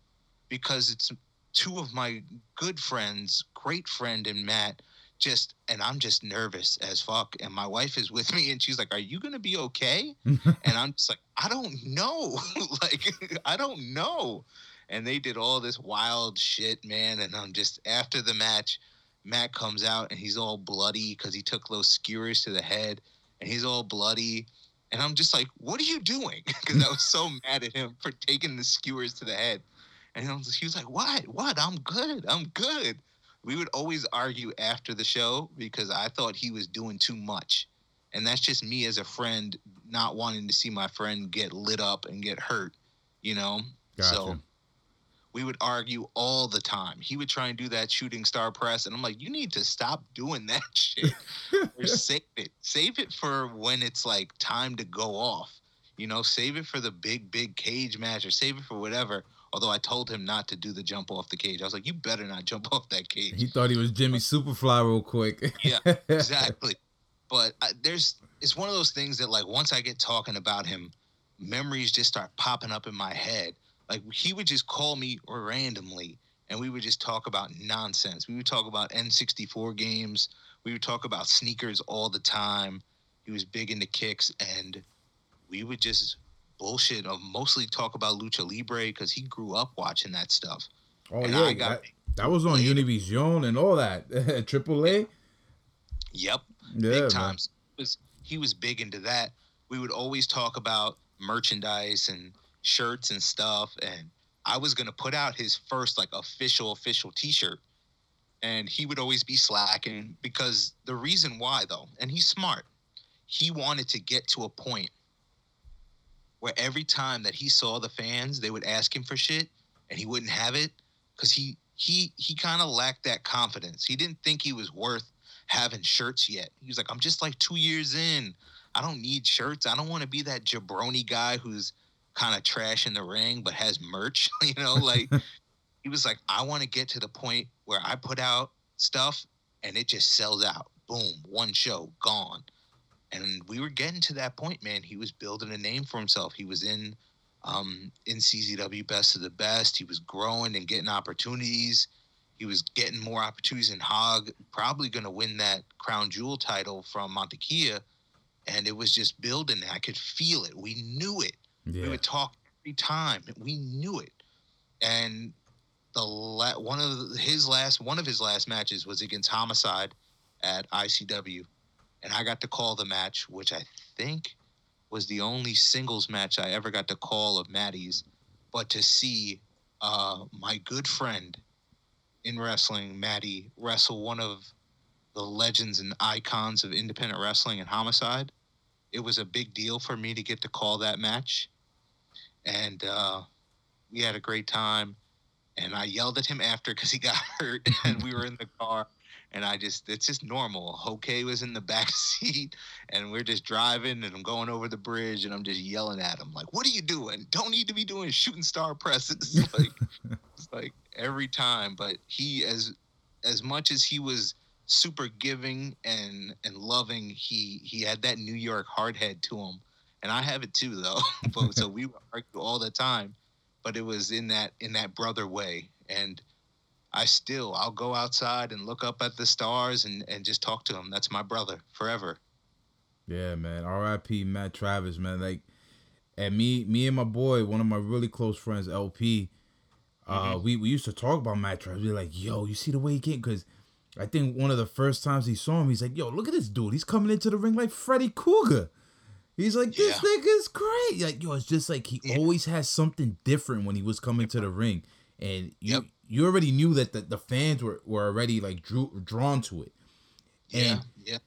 because it's two of my good friends, great friend and Matt, just and I'm just nervous as fuck. And my wife is with me and she's like, Are you gonna be okay? and I'm just like, I don't know. like, I don't know. And they did all this wild shit, man. And I'm just after the match, Matt comes out and he's all bloody because he took those skewers to the head, and he's all bloody. And I'm just like, what are you doing? Because I was so mad at him for taking the skewers to the head. And was, he was like, what? What? I'm good. I'm good. We would always argue after the show because I thought he was doing too much. And that's just me as a friend not wanting to see my friend get lit up and get hurt, you know? Gotcha. So we would argue all the time. He would try and do that shooting star press, and I'm like, you need to stop doing that shit. or save it. Save it for when it's like time to go off. You know, save it for the big, big cage match or save it for whatever. Although I told him not to do the jump off the cage. I was like, you better not jump off that cage. he thought he was Jimmy Superfly real quick. Yeah, exactly. But I, there's it's one of those things that like once I get talking about him, memories just start popping up in my head. Like he would just call me randomly, and we would just talk about nonsense. We would talk about N64 games. We would talk about sneakers all the time. He was big into kicks, and we would just bullshit. Or mostly talk about lucha libre because he grew up watching that stuff. Oh And yeah, got- that, that was on later. Univision and all that. Triple A. Yep. Yeah, big times. Was he was big into that. We would always talk about merchandise and shirts and stuff. And I was gonna put out his first like official official T-shirt, and he would always be slacking because the reason why though, and he's smart. He wanted to get to a point where every time that he saw the fans, they would ask him for shit, and he wouldn't have it because he he he kind of lacked that confidence. He didn't think he was worth having shirts yet. He was like, I'm just like two years in. I don't need shirts. I don't want to be that jabroni guy who's kind of trash in the ring but has merch. you know, like he was like, I want to get to the point where I put out stuff and it just sells out. Boom, one show gone. And we were getting to that point, man. He was building a name for himself. He was in um, in CZW Best of the Best. He was growing and getting opportunities. He was getting more opportunities in Hog. Probably going to win that Crown Jewel title from Montekia, and it was just building. I could feel it. We knew it. We would talk every time. We knew it. And the la- one of his last one of his last matches was against Homicide at ICW, and I got to call the match, which I think was the only singles match I ever got to call of Maddie's. But to see uh, my good friend in wrestling, Maddie, wrestle one of the legends and icons of independent wrestling and Homicide, it was a big deal for me to get to call that match. And uh, we had a great time. And I yelled at him after because he got hurt, and we were in the car. And I just, it's just normal. Hoke was in the back seat, and we're just driving, and I'm going over the bridge, and I'm just yelling at him, like, What are you doing? Don't need to be doing shooting star presses. like, it's like every time. But he, as as much as he was super giving and and loving, he he had that New York hard head to him, and I have it too, though. but so we argue all the time, but it was in that in that brother way, and I still I'll go outside and look up at the stars and and just talk to him. That's my brother forever. Yeah, man. R.I.P. Matt Travis, man. Like, and me, me and my boy, one of my really close friends, LP. Uh, we we used to talk about Matt Travis. We were like, yo, you see the way he came? Because I think one of the first times he saw him, he's like, yo, look at this dude. He's coming into the ring like Freddy Krueger. He's like, this Yeah. nigga's great. Like, yo, it's just like he Yeah. always has something different when he was coming to the ring, and you Yep. You already knew that the, the fans were were already like drew, drawn to it. And- yeah,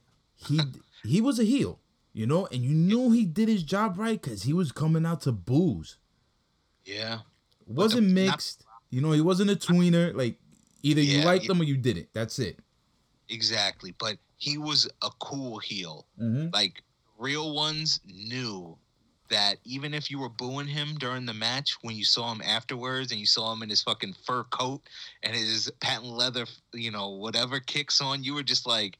he he was a heel, you know, and you knew he did his job right because he was coming out to boos. yeah. wasn't the- not- mixed, you know. He wasn't a tweener. Like either you liked yeah. him or you didn't. That's it. Exactly. But he was a cool heel. Mm-hmm. Like real ones knew that even if you were booing him during the match, when you saw him afterwards and you saw him in his fucking fur coat and his patent leather, you know, whatever kicks on, you were just like,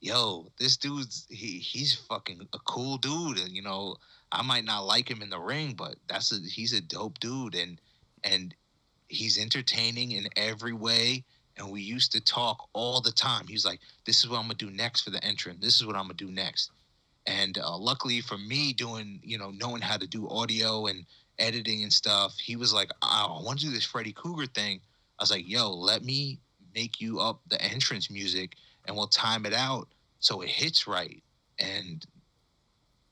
"Yo, this dude's he he's fucking a cool dude." And you know, I might not like him in the ring, but that's a he's a dope dude, and and he's entertaining in every way. And we used to talk all the time. He's like, "This is what I'm gonna do next for the entrance. This is what I'm gonna do next." And uh, luckily for me, doing you know knowing how to do audio and editing and stuff, he was like, "I want to do this Freddy Krueger thing." I was like, "Yo, let me make you up the entrance music, and we'll time it out so it hits right." And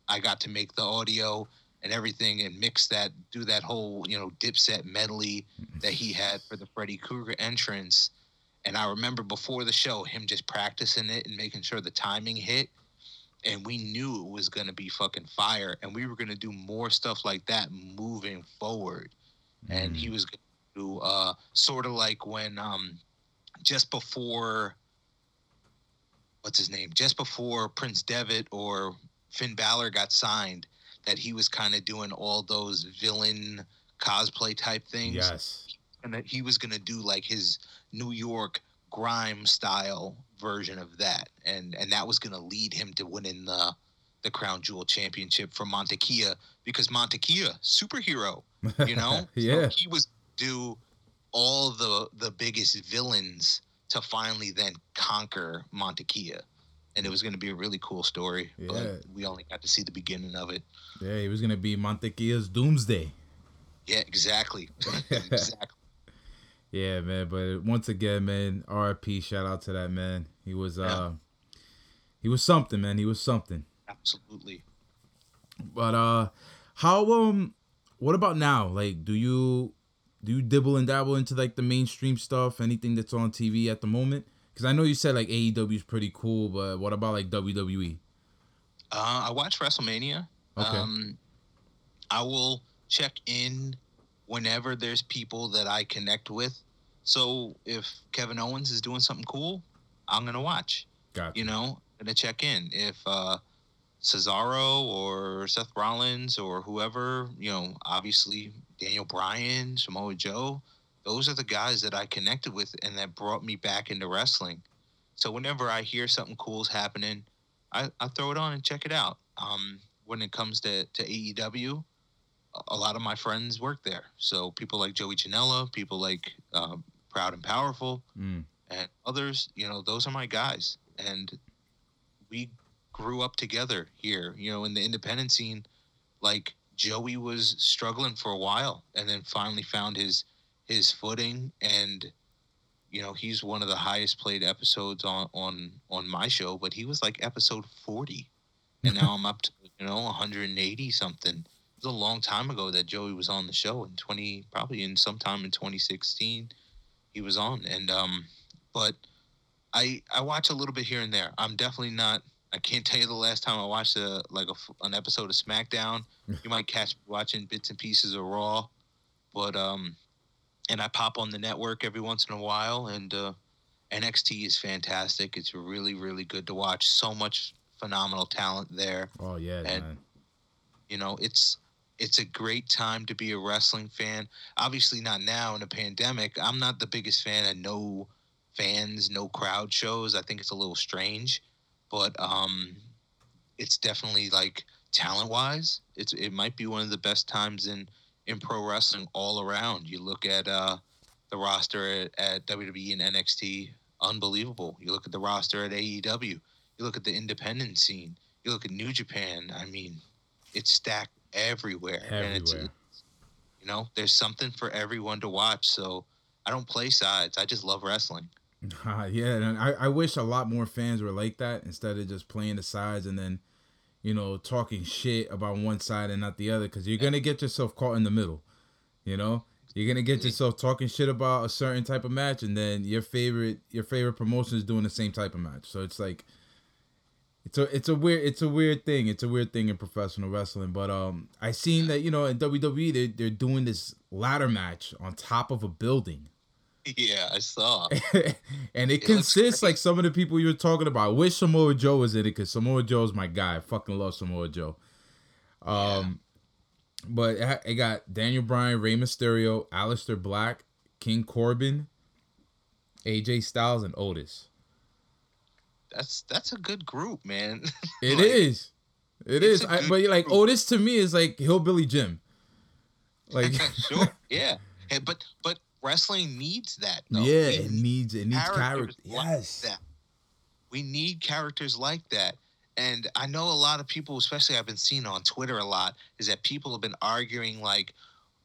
I got to make the audio and everything and mix that, do that whole you know dipset medley that he had for the Freddy Krueger entrance. And I remember before the show, him just practicing it and making sure the timing hit. And we knew it was going to be fucking fire. And we were going to do more stuff like that moving forward. And he was going to do uh, sort of like when um, just before, what's his name? Just before Prince Devitt or Finn Balor got signed, that he was kind of doing all those villain cosplay type things Yes. and that he was gonna do like his New York grime style version of that, and and that was gonna lead him to winning the the Crown Jewel Championship for Montekia because Montekia superhero, you know, yeah. so he was do all the the biggest villains to finally then conquer Montekia. And it was going to be a really cool story, Yeah. but we only got to see the beginning of it. Yeah. He was gonna be Montequia's doomsday. Yeah, exactly, exactly. Yeah, man. But once again, man, R.I.P. Shout out to that man. He was uh, he was something, man. He was something. Absolutely. But uh, how um, what about now? Like, do you do you dibble and dabble into like the mainstream stuff? Anything that's on TV at the moment? Because I know you said like AEW is pretty cool, but what about like? WWE? Uh, I watch WrestleMania. Okay. Um, I will check in whenever there's people that I connect with. So if Kevin Owens is doing something cool, I'm gonna watch. Got You know, gonna check in. If uh, Cesaro or Seth Rollins or whoever, you know, obviously Daniel Bryan, Samoa Joe, those are the guys that I connected with and that brought me back into wrestling. So whenever I hear something cool's happening, I, I throw it on and check it out. Um, when it comes to, to AEW, a- a lot of my friends work there. So people like Joey Janela, people like uh, Proud and Powerful, Mm. and others, you know, those are my guys. And we grew up together here, you know, in the independent scene. Like Joey was struggling for a while and then finally found his his footing and you know, he's one of the highest played episodes on on on my show, but he was like episode 40. And now I'm up to, you know, 180 something. It was a long time ago that Joey was on the show in 20 probably in sometime in 2016 he was on and um but I I watch a little bit here and there. I'm definitely not. I can't tell you the last time I watched a like a an episode of SmackDown. You might catch me watching bits and pieces of Raw, but um, and I pop on the network every once in a while. And uh, NXT is fantastic. It's really really good to watch. So much phenomenal talent there. Oh yeah, And- man. You know, it's it's a great time to be a wrestling fan. Obviously, not now in a pandemic. I'm not the biggest fan of no fans, no crowd shows. I think it's a little strange, but um, it's definitely like talent wise, it's it might be one of the best times in in pro wrestling all around. You look at uh, the roster at, at WWE and NXT, unbelievable. You look at the roster at AEW. You look at the independent scene. You look at New Japan. I mean, it's stacked everywhere, and it's you know there's something for everyone to watch. So I don't play sides. I just love wrestling. Ah, yeah, and I, I wish a lot more fans were like that instead of just playing the sides and then, you know, talking shit about one side and not the other because you're gonna get yourself caught in the middle. You know, you're gonna get yourself talking shit about a certain type of match and then your favorite your favorite promotion is doing the same type of match. So it's like, it's a it's a weird it's a weird thing. It's a weird thing in professional wrestling. But um, I seen that you know in WWE they they're doing this ladder match on top of a building. Yeah, I saw. and it, looks consists like some of the people you were talking about. I wish Samoa Joe was in it because Samoa Joe's my guy. I fucking love Samoa Joe. Um, but it, it got Daniel Bryan, Rey Mysterio, Aleister Black, King Corbin, AJ Styles, and Otis. That's that's a good group, man. It like, is, it is. I, but like group. Oh, Otis to me is like Hillbilly Jim. Like sure, yeah. Hey, but but wrestling needs that. Though. yeah, We it needs it needs character. characters like Yes. that. We need characters like that. And I know a lot of people, especially I've been seeing on Twitter a lot, is that people have been arguing like,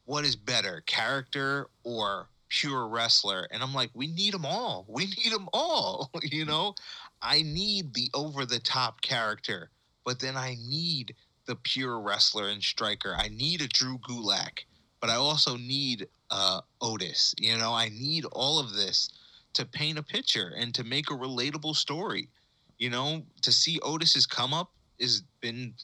what is better, character or pure wrestler? And I'm like, we need them all. We need them all. you know, I need the over the top character, but then I need the pure wrestler and striker. I need a Drew Gulak, but I also need uh, Otis. You know, I need all of this to paint a picture and to make a relatable story. You know, to see Otis's come up has been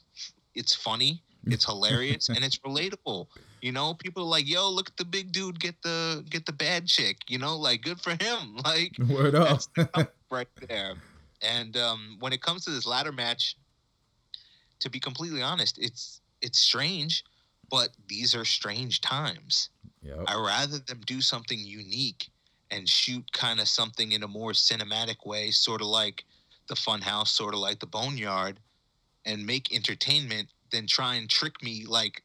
it's funny, it's hilarious, and it's relatable. You know, people are like, "Yo, look at the big dude get the get the bad chick." You know, like good for him. Like Word up. that's the come up right there. And um, when it comes to this ladder match, to be completely honest, it's it's strange, but these are strange times. yep. I rather them do something unique and shoot kind of something in a more cinematic way, sort of like the Funhouse, sort of like the Boneyard, and make entertainment than try and trick me like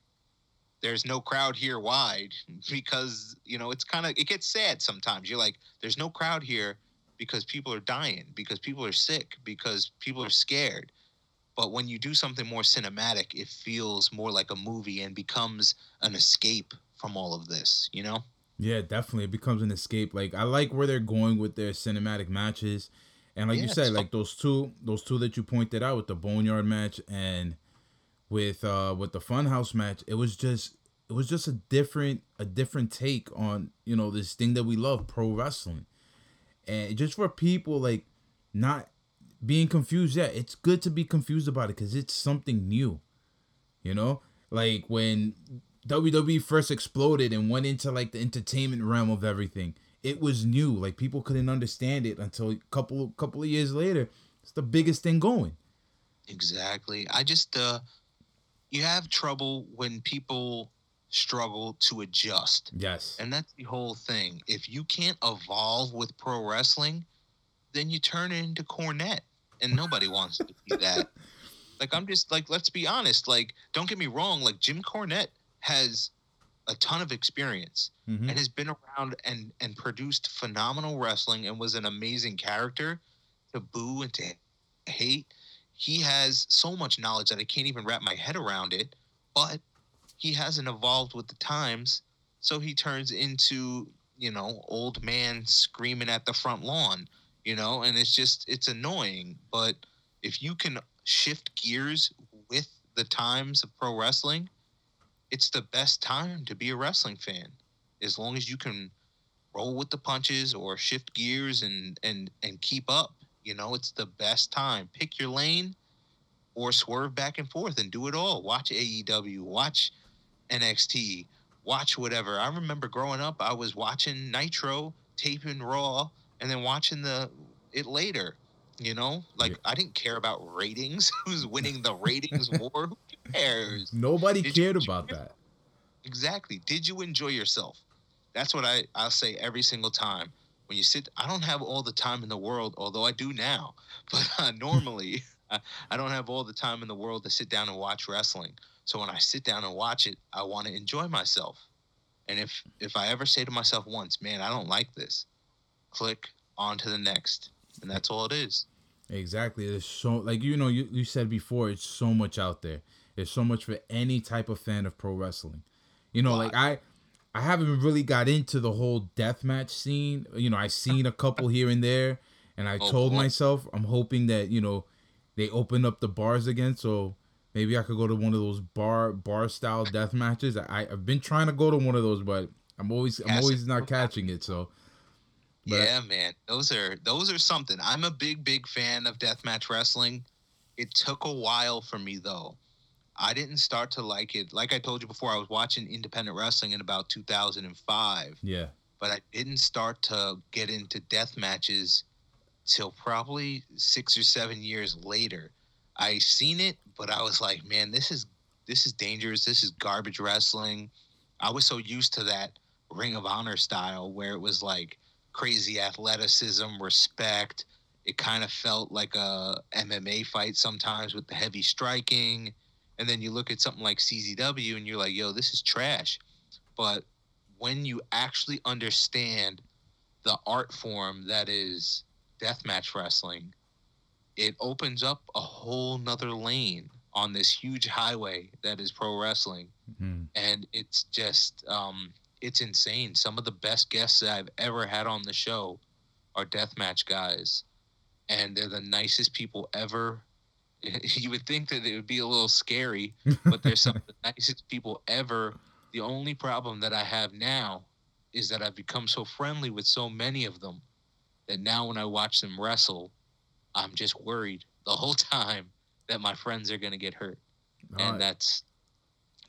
there's no crowd here wide because you know it's kind of it gets sad sometimes. You're like there's no crowd here because people are dying, because people are sick, because people are scared. But when you do something more cinematic, it feels more like a movie and becomes an escape from all of this, you know? Yeah, definitely. It becomes an escape. Like I like where they're going with their cinematic matches. And like Yeah, you said, like those two those two that you pointed out with the Boneyard match and with uh with the Funhouse match, it was just it was just a different a different take on, you know, this thing that we love, pro wrestling. And just for people like not being confused, yeah, it's good to be confused about it cuz it's something new. You know? Like when WWE first exploded and went into like the entertainment realm of everything. It was new. Like people couldn't understand it until a couple couple of years later. It's the biggest thing going. Exactly. I just uh you have trouble when people struggle to adjust. Yes. And that's the whole thing. If you can't evolve with pro wrestling, then you turn it into Cornette. And nobody wants to see that. Like I'm just like, let's be honest. Like, don't get me wrong, like Jim Cornette has a ton of experience Mhm. and has been around and and produced phenomenal wrestling and was an amazing character to boo and to hate. He has so much knowledge that I can't even wrap my head around it, but he hasn't evolved with the times, so he turns into, you know, old man screaming at the front lawn, you know, and it's just it's annoying, but if you can shift gears with the times of pro wrestling, it's the best time to be a wrestling fan. As long as you can roll with the punches or shift gears and and and keep up you know it's the best time pick your lane or swerve back and forth and do it all watch aew watch nxt watch whatever i remember growing up i was watching nitro taping raw and then watching the it later you know like Yeah. i didn't care about ratings who's winning the ratings war who cares Nobody Did cared about that. Exactly. Did you enjoy yourself? That's what I, I'll say every single time. When you sit, I don't have all the time in the world, although I do now. But uh, normally, I, I don't have all the time in the world to sit down and watch wrestling. So when I sit down and watch it, I want to enjoy myself. And if if I ever say to myself once, "Man, I don't like this," click on to the next, and that's all it is. Exactly. There's so like you know you, you said before it's so much out there. There's so much for any type of fan of pro wrestling. You know, like I I haven't really got into the whole deathmatch scene. You know, I've seen a couple here and there and I Oh, told boy. myself I'm hoping that, you know, they open up the bars again so maybe I could go to one of those bar bar style death matches. I I've been trying to go to one of those but I'm always I'm always it not catching it. So But- yeah, man, those are those are something. I'm a big big fan of deathmatch wrestling. It took a while for me though. I didn't start to like it. Like I told you before, I was watching independent wrestling in about 2005, yeah. but I didn't start to get into death matches till probably six or seven years later. I seen it, but I was like, man, this is this is dangerous. This is garbage wrestling. I was so used to that Ring of Honor style where it was like crazy athleticism, respect. It kind of felt like a MMA fight sometimes with the heavy striking. And then you look at something like CZW and you're like, yo, this is trash. But when you actually understand the art form that is deathmatch wrestling, it opens up a whole nother lane on this huge highway that is pro wrestling Mhm. and it's just um it's insane some of the best guests that i've ever had on the show are deathmatch guys and they're the nicest people ever you would think that it would be a little scary but they're some of the nicest people ever the only problem that i have now is that i've become so friendly with so many of them that now when i watch them wrestle i'm just worried the whole time that my friends are going to get hurt Uh, and that's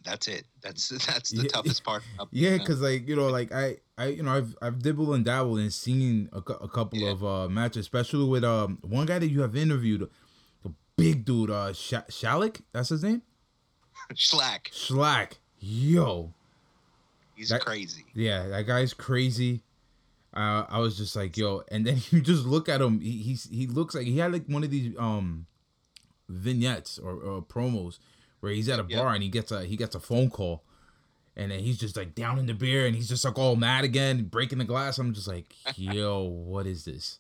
that's it. That's that's the Yeah. toughest part. Yeah, because like you know, like I, I, you know, I've I've dibbled and dabbled and seen a, a couple Yeah. of uh matches, especially with um one guy that you have interviewed, big dude, uh, Sh- Shalik, that's his name, Schlack, Schlack. Yo, he's That- crazy. yeah, that guy's crazy. Uh, I was just like, yo, and then you just look at him. He he's, he looks like he had like one of these um vignettes or, or promos where he's at a Yep. bar and he gets a he gets a phone call, and then he's just like down in the beer and he's just like all mad again, breaking the glass. I'm just like, yo, what is this?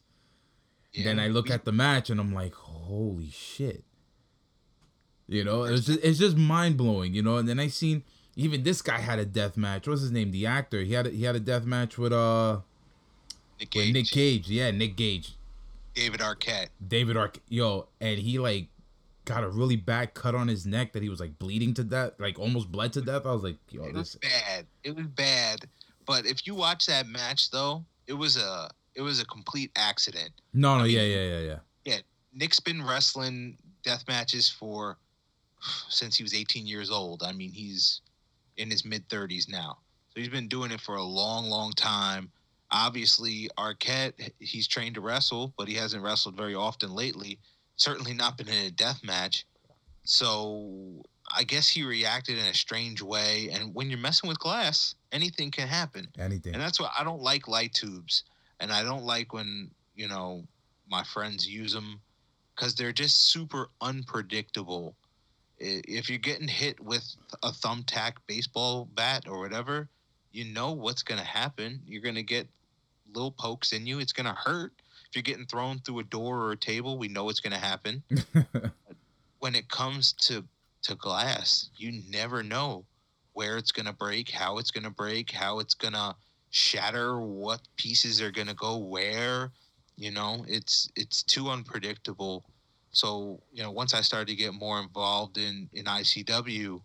Then I look we- at the match and I'm like, holy shit. You know, it's just it's just mind blowing, you know. And then I seen even this guy had a death match. What's his name? The actor. He had a, he had a death match with uh Nick with Nick Cage. Yeah, Nick Gage. David Arquette. David Ark. Yo, and he like got a really bad cut on his neck that he was like bleeding to death, like almost bled to death. I was like, yo, It this. was bad. It was bad. But if you watch that match though, it was a it was a complete accident. No, no, I mean- yeah, yeah, yeah, yeah. Nick's been wrestling death matches for since he was 18 years old. I mean, he's in his mid 30s now. So he's been doing it for a long, long time. Obviously, Arquette, he's trained to wrestle, but he hasn't wrestled very often lately. Certainly not been in a death match. So I guess he reacted in a strange way. And when you're messing with glass, anything can happen. Anything. And that's why I don't like light tubes, and I don't like when you know my friends use them because they're just super unpredictable. If you're getting hit with a thumbtack baseball bat or whatever, you know what's gonna happen. You're gonna get little pokes in you. It's gonna hurt. If you're getting thrown through a door or a table, we know it's gonna happen. when it comes to to glass, you never know where it's gonna break, how it's gonna break, how it's gonna shatter, what pieces are gonna go where. You know, it's it's too unpredictable. So you know, once I started to get more involved in in ICW,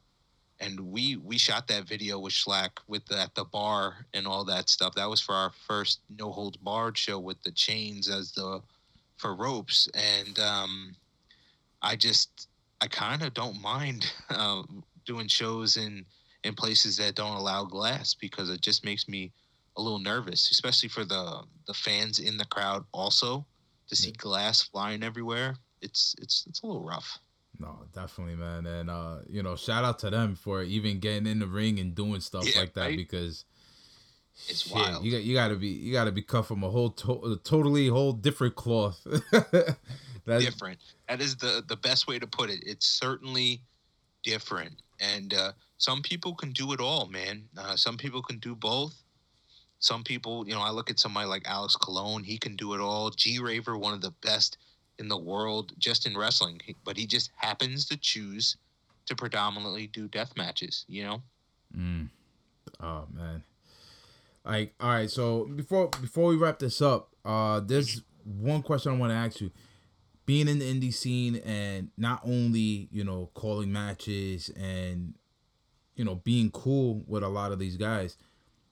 and we we shot that video with Schlack with the, at the bar and all that stuff. That was for our first no holds barred show with the chains as the for ropes, and um, I just I kind of don't mind um, doing shows in in places that don't allow glass because it just makes me a little nervous, especially for the the fans in the crowd also to see glass flying everywhere. It's it's it's a little rough. No, definitely, man. And uh, you know, shout out to them for even getting in the ring and doing stuff Yeah, like that right? because It's shit, wild. You got you got to be you got to be cut from a whole to- totally whole different cloth. That's different. That is the the best way to put it. It's certainly different, and uh, some people can do it all, man. Uh, some people can do both. Some people, you know, I look at somebody like Alex Colon. He can do it all. G Raver, one of the best in the world, just in wrestling. But he just happens to choose to predominantly do death matches. You know. Mm. Oh man. Like, all right, so before before we wrap this up, uh there's one question I want to ask you. Being in the indie scene and not only, you know, calling matches and you know, being cool with a lot of these guys,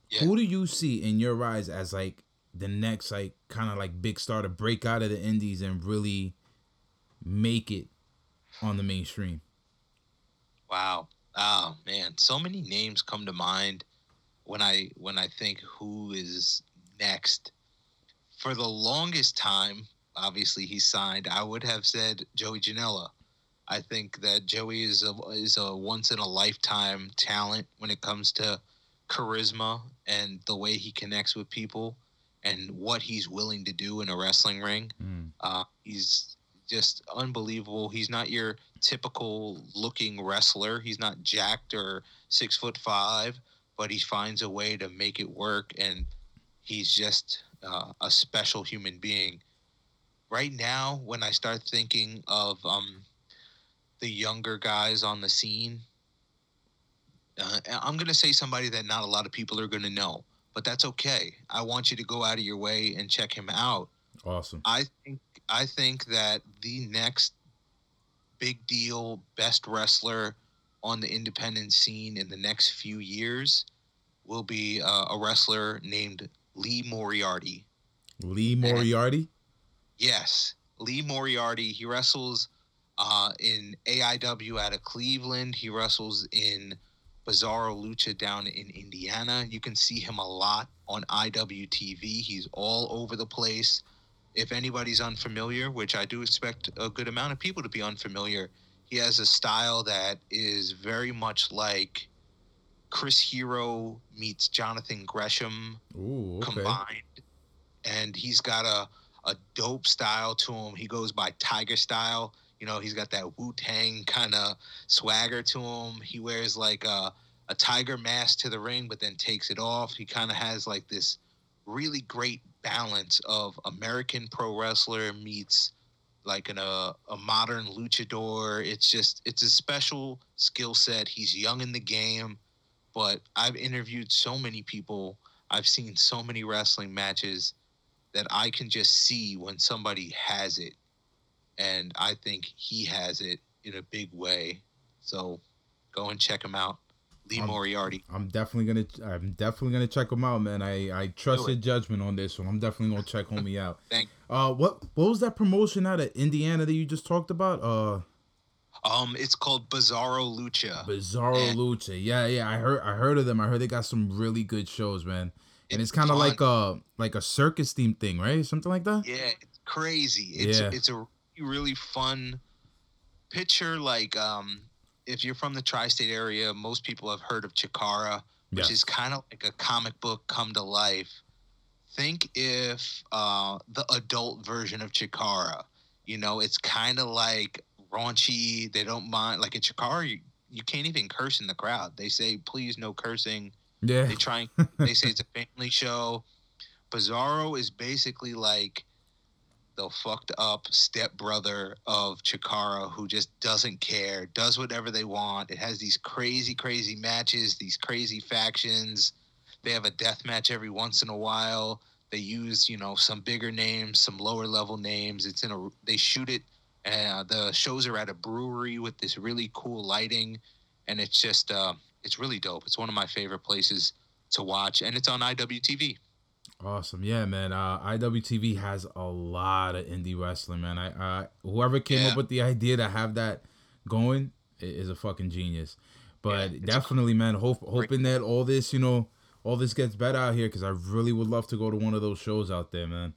Yeah. who do you see in your eyes as like the next like kind of like big star to break out of the indies and really make it on the mainstream? Wow. Oh man, so many names come to mind when I when I think who is next. For the longest time, obviously he signed. I would have said Joey Janela. I think that Joey is a is a once in a lifetime talent when it comes to charisma and the way he connects with people and what he's willing to do in a wrestling ring. Mm. Uh, he's just unbelievable. He's not your typical looking wrestler. He's not jacked or six foot five, but he finds a way to make it work, and he's just uh, a special human being. Right now, when I start thinking of um, the younger guys on the scene, uh, I'm going to say somebody that not a lot of people are going to know, but that's okay. I want you to go out of your way and check him out. Awesome. I think I think that the next big deal best wrestler on the independent scene in the next few years will be uh, a wrestler named Lee Moriarty. Lee Moriarty? Yes, Lee Moriarty. He wrestles uh, in AIW out of Cleveland. He wrestles in Bizarro Lucha down in Indiana. You can see him a lot on IWTV. He's all over the place. If anybody's unfamiliar, which I do expect a good amount of people to be unfamiliar, he has a style that is very much like Chris Hero meets Jonathan Gresham Ooh, okay. combined. And he's got a, a dope style to him. He goes by Tiger style. You know, he's got that Wu Tang kind of swagger to him. He wears like a, a tiger mask to the ring, but then takes it off. He kind of has like this really great balance of American pro wrestler meets like an, uh, a modern luchador. It's just, it's a special skill set. He's young in the game, but I've interviewed so many people. I've seen so many wrestling matches that I can just see when somebody has it. And I think he has it in a big way. So go and check him out. Lee Um, Moriarty. I'm definitely gonna I'm definitely gonna check him out, man. I I trust your judgment on this one. I'm definitely gonna check homie out. Thank Uh, what what was that promotion out of Indiana that you just talked about? Uh, Um, it's called Bizarro Lucha. Bizarro Yeah. Lucha. Yeah, yeah. I heard I heard of them. I heard they got some really good shows, man. And it's, It's kind of like a like a circus themed thing, right? Something like that. Yeah, it's crazy. It's Yeah. it's a really, fun picture like um if you're from the tri-state area, most people have heard of Chikara, which is kind of like a comic book come to life. Think if uh, the adult version of Chikara. You know, it's kind of like raunchy. They don't mind like at Chikara. You, you can't even curse in the crowd. They say, "Please, no cursing." Yeah. They try and they say it's a family show. Bizarro is basically like the fucked up stepbrother of Chikara who just doesn't care, does whatever they want. It has these crazy, crazy matches, these crazy factions. They have a death match every once in a while. They use, you know, some bigger names, some lower level names. It's in a they shoot it uh, the shows are at a brewery with this really cool lighting and it's just uh, it's really dope. It's one of my favorite places to watch, and it's on IWTV. Awesome, yeah, man. Uh, IWTV has a lot of indie wrestling, man. I, uh, whoever came Yeah. up with the idea to have that going is a fucking genius. But Yeah, definitely, man, hope hoping that all this, you know, all this gets better out here because I really would love to go to one of those shows out there, man.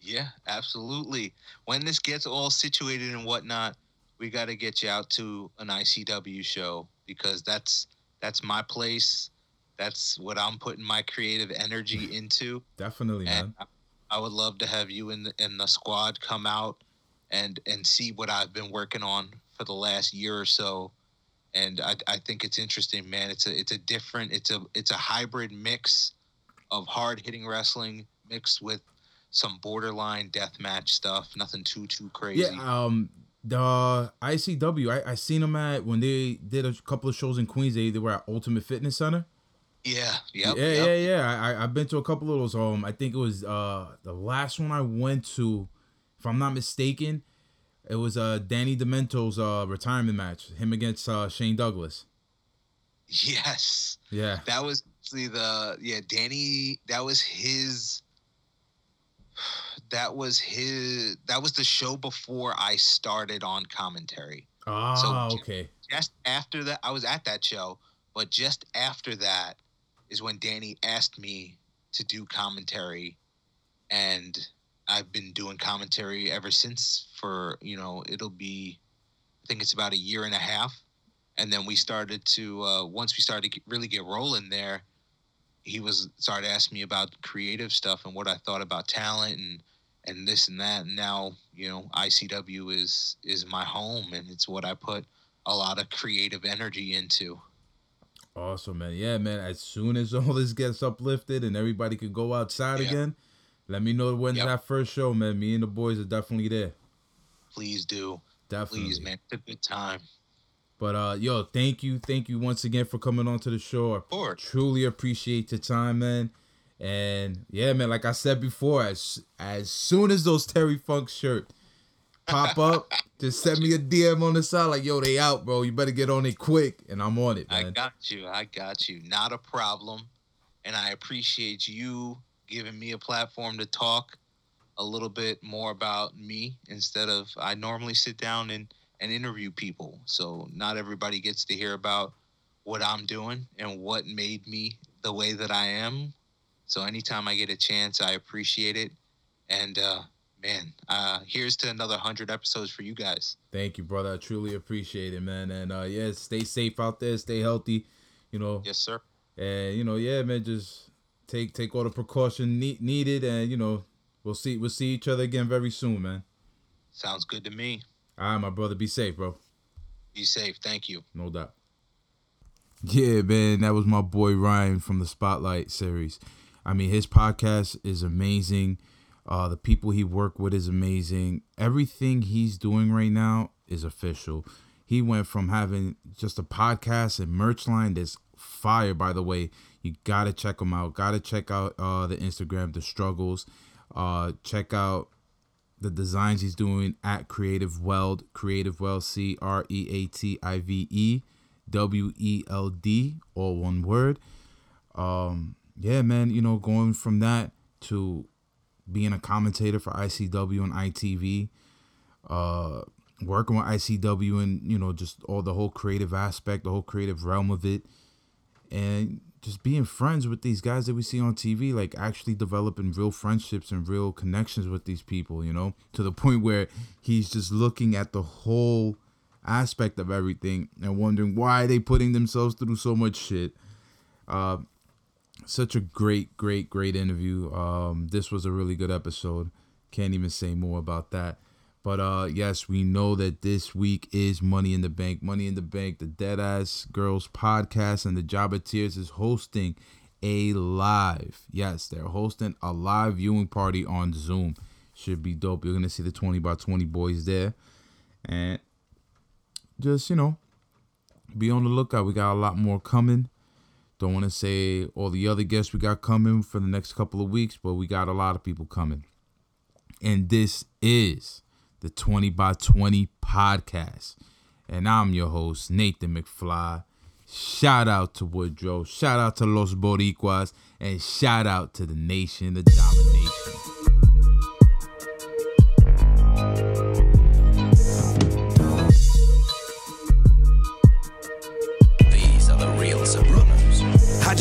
Yeah, absolutely. When this gets all situated and whatnot, we got to get you out to an ICW show because that's that's my place. That's what I'm putting my creative energy into. Definitely, and man. I, would love to have you in the, in the squad come out and and see what I've been working on for the last year or so. And I, I think it's interesting, man. It's a it's a different it's a it's a hybrid mix of hard hitting wrestling mixed with some borderline death match stuff. Nothing too too crazy. Yeah, um, the ICW, I, I seen them at when they did a couple of shows in Queens. They, they were at Ultimate Fitness Center. Yeah, yep, yeah, yep. yeah, yeah. I, I I've been to a couple of those. Um, I think it was uh the last one I went to, if I'm not mistaken, it was uh Danny Demento's uh retirement match. Him against uh Shane Douglas. Yes. Yeah. That was actually the yeah, Danny that was his that was his that was the show before I started on commentary. Ah, okay. Just after that I was at that show, but just after that is when Danny asked me to do commentary. And I've been doing commentary ever since for, you know, it'll be I think it's about a year and a half. And then we started to uh, once we started to really get rolling there he was started asking me about creative stuff and what i thought about talent and and this and that. And now you know icw is is my home and it's what i put a lot of creative energy into Awesome, man. Yeah, man. As soon as all this gets uplifted and everybody could go outside Yeah. again, let me know when's Yep. that first show, man. Me and the boys are definitely there. please do Definitely. please man it's a good time But uh yo, thank you, thank you once again for coming onto the show. I truly appreciate your time, man. And yeah, man, like I said before, as as soon as those Terry Funk shirt pop up, just send me a DM on the side like, yo, they out, bro. You better get on it quick. And I'm on it, i got you i got you not a problem and i appreciate you giving me a platform to talk a little bit more about me instead of I normally sit down and, and interview people. So not everybody gets to hear about what I'm doing and what made me the way that I am. So anytime I get a chance, I appreciate it. And uh, man, uh, here's to another hundred episodes for you guys. Thank you, brother. I truly appreciate it, man. And uh yeah, stay safe out there, stay healthy, you know. Yes, sir. And you know, yeah, man, just take take all the precaution ne- needed and you know, we'll see we'll see each other again very soon, man. Sounds good to me. All right, my brother, be safe, bro. Be safe. Thank you. No doubt. Yeah, man, that was my boy Ryan from the Spotlight series. I mean, his podcast is amazing. Uh, the people he worked with is amazing. Everything he's doing right now is official. He went from having just a podcast and merch line that's fire, by the way. You gotta check him out. Gotta check out uh, the Instagram, the struggles. Uh, check out the designs he's doing at Creative Weld, Creative Weld, C R E A T I V E W E L D, all one word. Um, yeah, man, you know, going from that to being a commentator for ICW and ITV, uh, working with ICW and you know just all the whole creative aspect, the whole creative realm of it, and just being friends with these guys that we see on TV, like actually developing real friendships and real connections with these people, you know, to the point where he's just looking at the whole aspect of everything and wondering why they putting themselves through so much shit. Uh, such a great, great, great interview. Um, this was a really good episode. Can't even say more about that. But uh, yes, we know that this week is Money in the Bank. Money in the Bank, the Deadass Girls podcast, and the Jobber-Tears is hosting a live. Yes, they're hosting a live viewing party on Zoom. Should be dope. You're gonna see the 20 by 20 boys there. And just, you know, be on the lookout. We got a lot more coming. Don't want to say all the other guests we got coming for the next couple of weeks, but we got a lot of people coming. And this is the 20 by 20 podcast. And I'm your host, Nathan McFly. Shout out to Woodrow. Shout out to Los Boricuas. And shout out to the nation, the domination.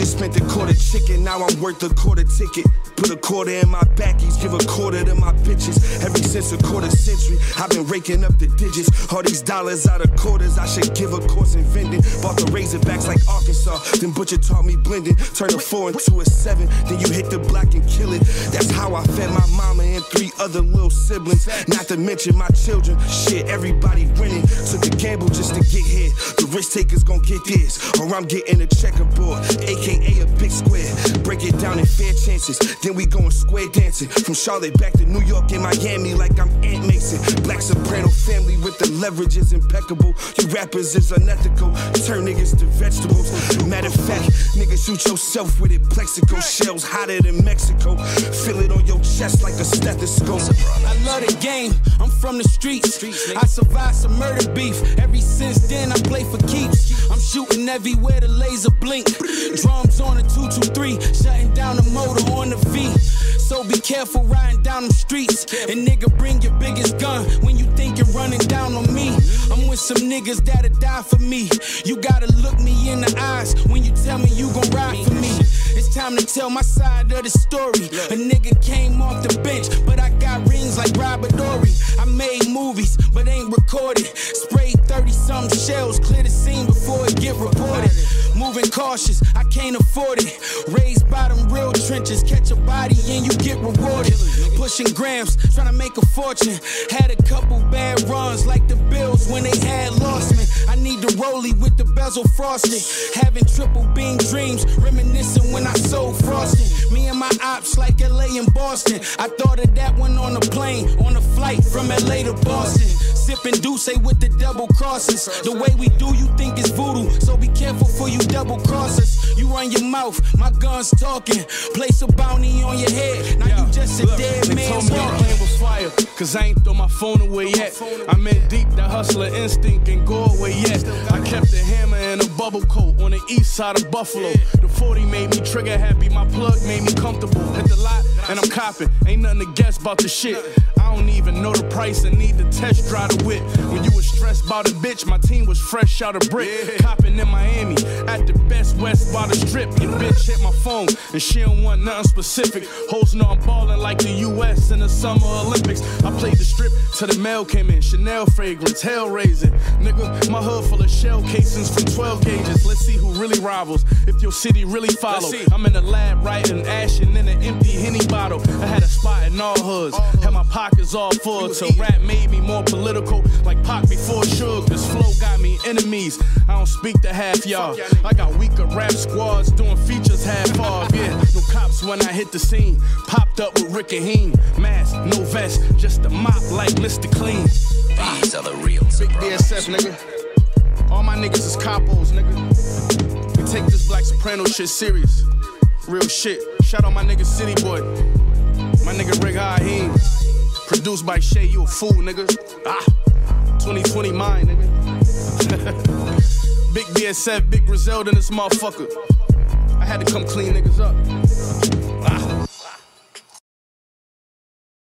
Just spent a quarter chicken, now I'm worth a quarter ticket. Put a quarter in my backies, give a quarter to my bitches. Ever since a quarter century, I've been raking up the digits. All these dollars out of quarters, I should give a course in vending. Bought the Razorbacks like Arkansas, then Butcher taught me blending. Turn a four into a seven, then you hit the block and kill it. That's how I fed my mama and three other little siblings. Not to mention my children. Shit, everybody winning. Took a gamble just to get here. The risk takers gon' get this, or I'm getting a checkerboard, aka a big square. Break it down in fair chances. Then we going square dancing. From Charlotte back to New York and Miami like I'm Aunt Mason. Black soprano family with the leverage is impeccable. You rappers is unethical. Turn niggas to vegetables. Matter of fact, niggas shoot yourself with it. Plaxico shells hotter than Mexico. Feel it on your chest like a stethoscope. I love the game. I'm from the streets. I survived some murder beef. Every since then, I play for keeps. I'm shooting everywhere the laser blink. Drums on the 223, shutting down the motor on the So be careful riding down the streets. And nigga, bring your biggest gun when you think you're running down on me. I'm with some niggas that'll die for me. You gotta look me in the eyes when you tell me you gon' ride for me. It's time to tell my side of the story. A nigga came off the bench, but I got rings like Robert Horry. I made movies, but ain't recorded. Sprayed 30 some shells, clear the scene before it get reported. Moving cautious, I can't afford it. Raised bottom, real trenches, catch a body and you get rewarded. Pushing grams, trying to make a fortune. Had a couple bad runs like the Bills when they had lost me. I need the rollie with the bezel frosted. Having triple beam dreams, reminiscing when I sold frosting. Me and my ops like LA and Boston. I thought of that one on a plane, on a flight from LA to Boston. Sipping Douce with the double crosses. The way we do, you think it's voodoo. So be careful for you double crossers. You run your mouth, my gun's talking. Place a bounty on your head. Now you just a dead They man told me your walking. plan was fire, cause I ain't throw my phone away yet. I'm in deep, that hustler instinct and go away yet. I kept a hammer and a bubble coat on the east side of Buffalo. The 40 made me trigger happy, my plug made me comfortable. Hit the lot and I'm copping, ain't nothing to guess about the shit. I don't even know the price and need to test drive the whip. When you was stressed about a bitch, my team was fresh out of brick. Copping in Miami at the best west by the strip. Your bitch hit my phone and she don't want nothing specific. Hoes know I'm ballin' like the US in the Summer Olympics. I played the strip till the mail came in. Chanel fragrance, hell raising. Nigga, my hood full of shell casings from 12 gauges. Let's see who really rivals. If your city really follow. I'm in the lab writing ashing in an empty Henny bottle. I had a spot in all hoods. Had my pockets all full till rap made me more political. Like Pac before Suge. This flow got me enemies. I don't speak to half y'all. I got weaker rap squads doing features half off. Yeah, no cops when I hit the scene. Popped up with Rick and Heen. Mask, no vest, just a mop like Mr. Clean. These are the real Big. BSF, nigga. All my niggas is capos, nigga. We take this Black Soprano shit serious. Real shit. Shout out my nigga City Boy. My nigga Rick Haheem. Produced by Shay, you a fool, nigga. Ah, 2020 mine, nigga. Big BSF, Big Griselda this motherfucker. I had to come clean niggas up.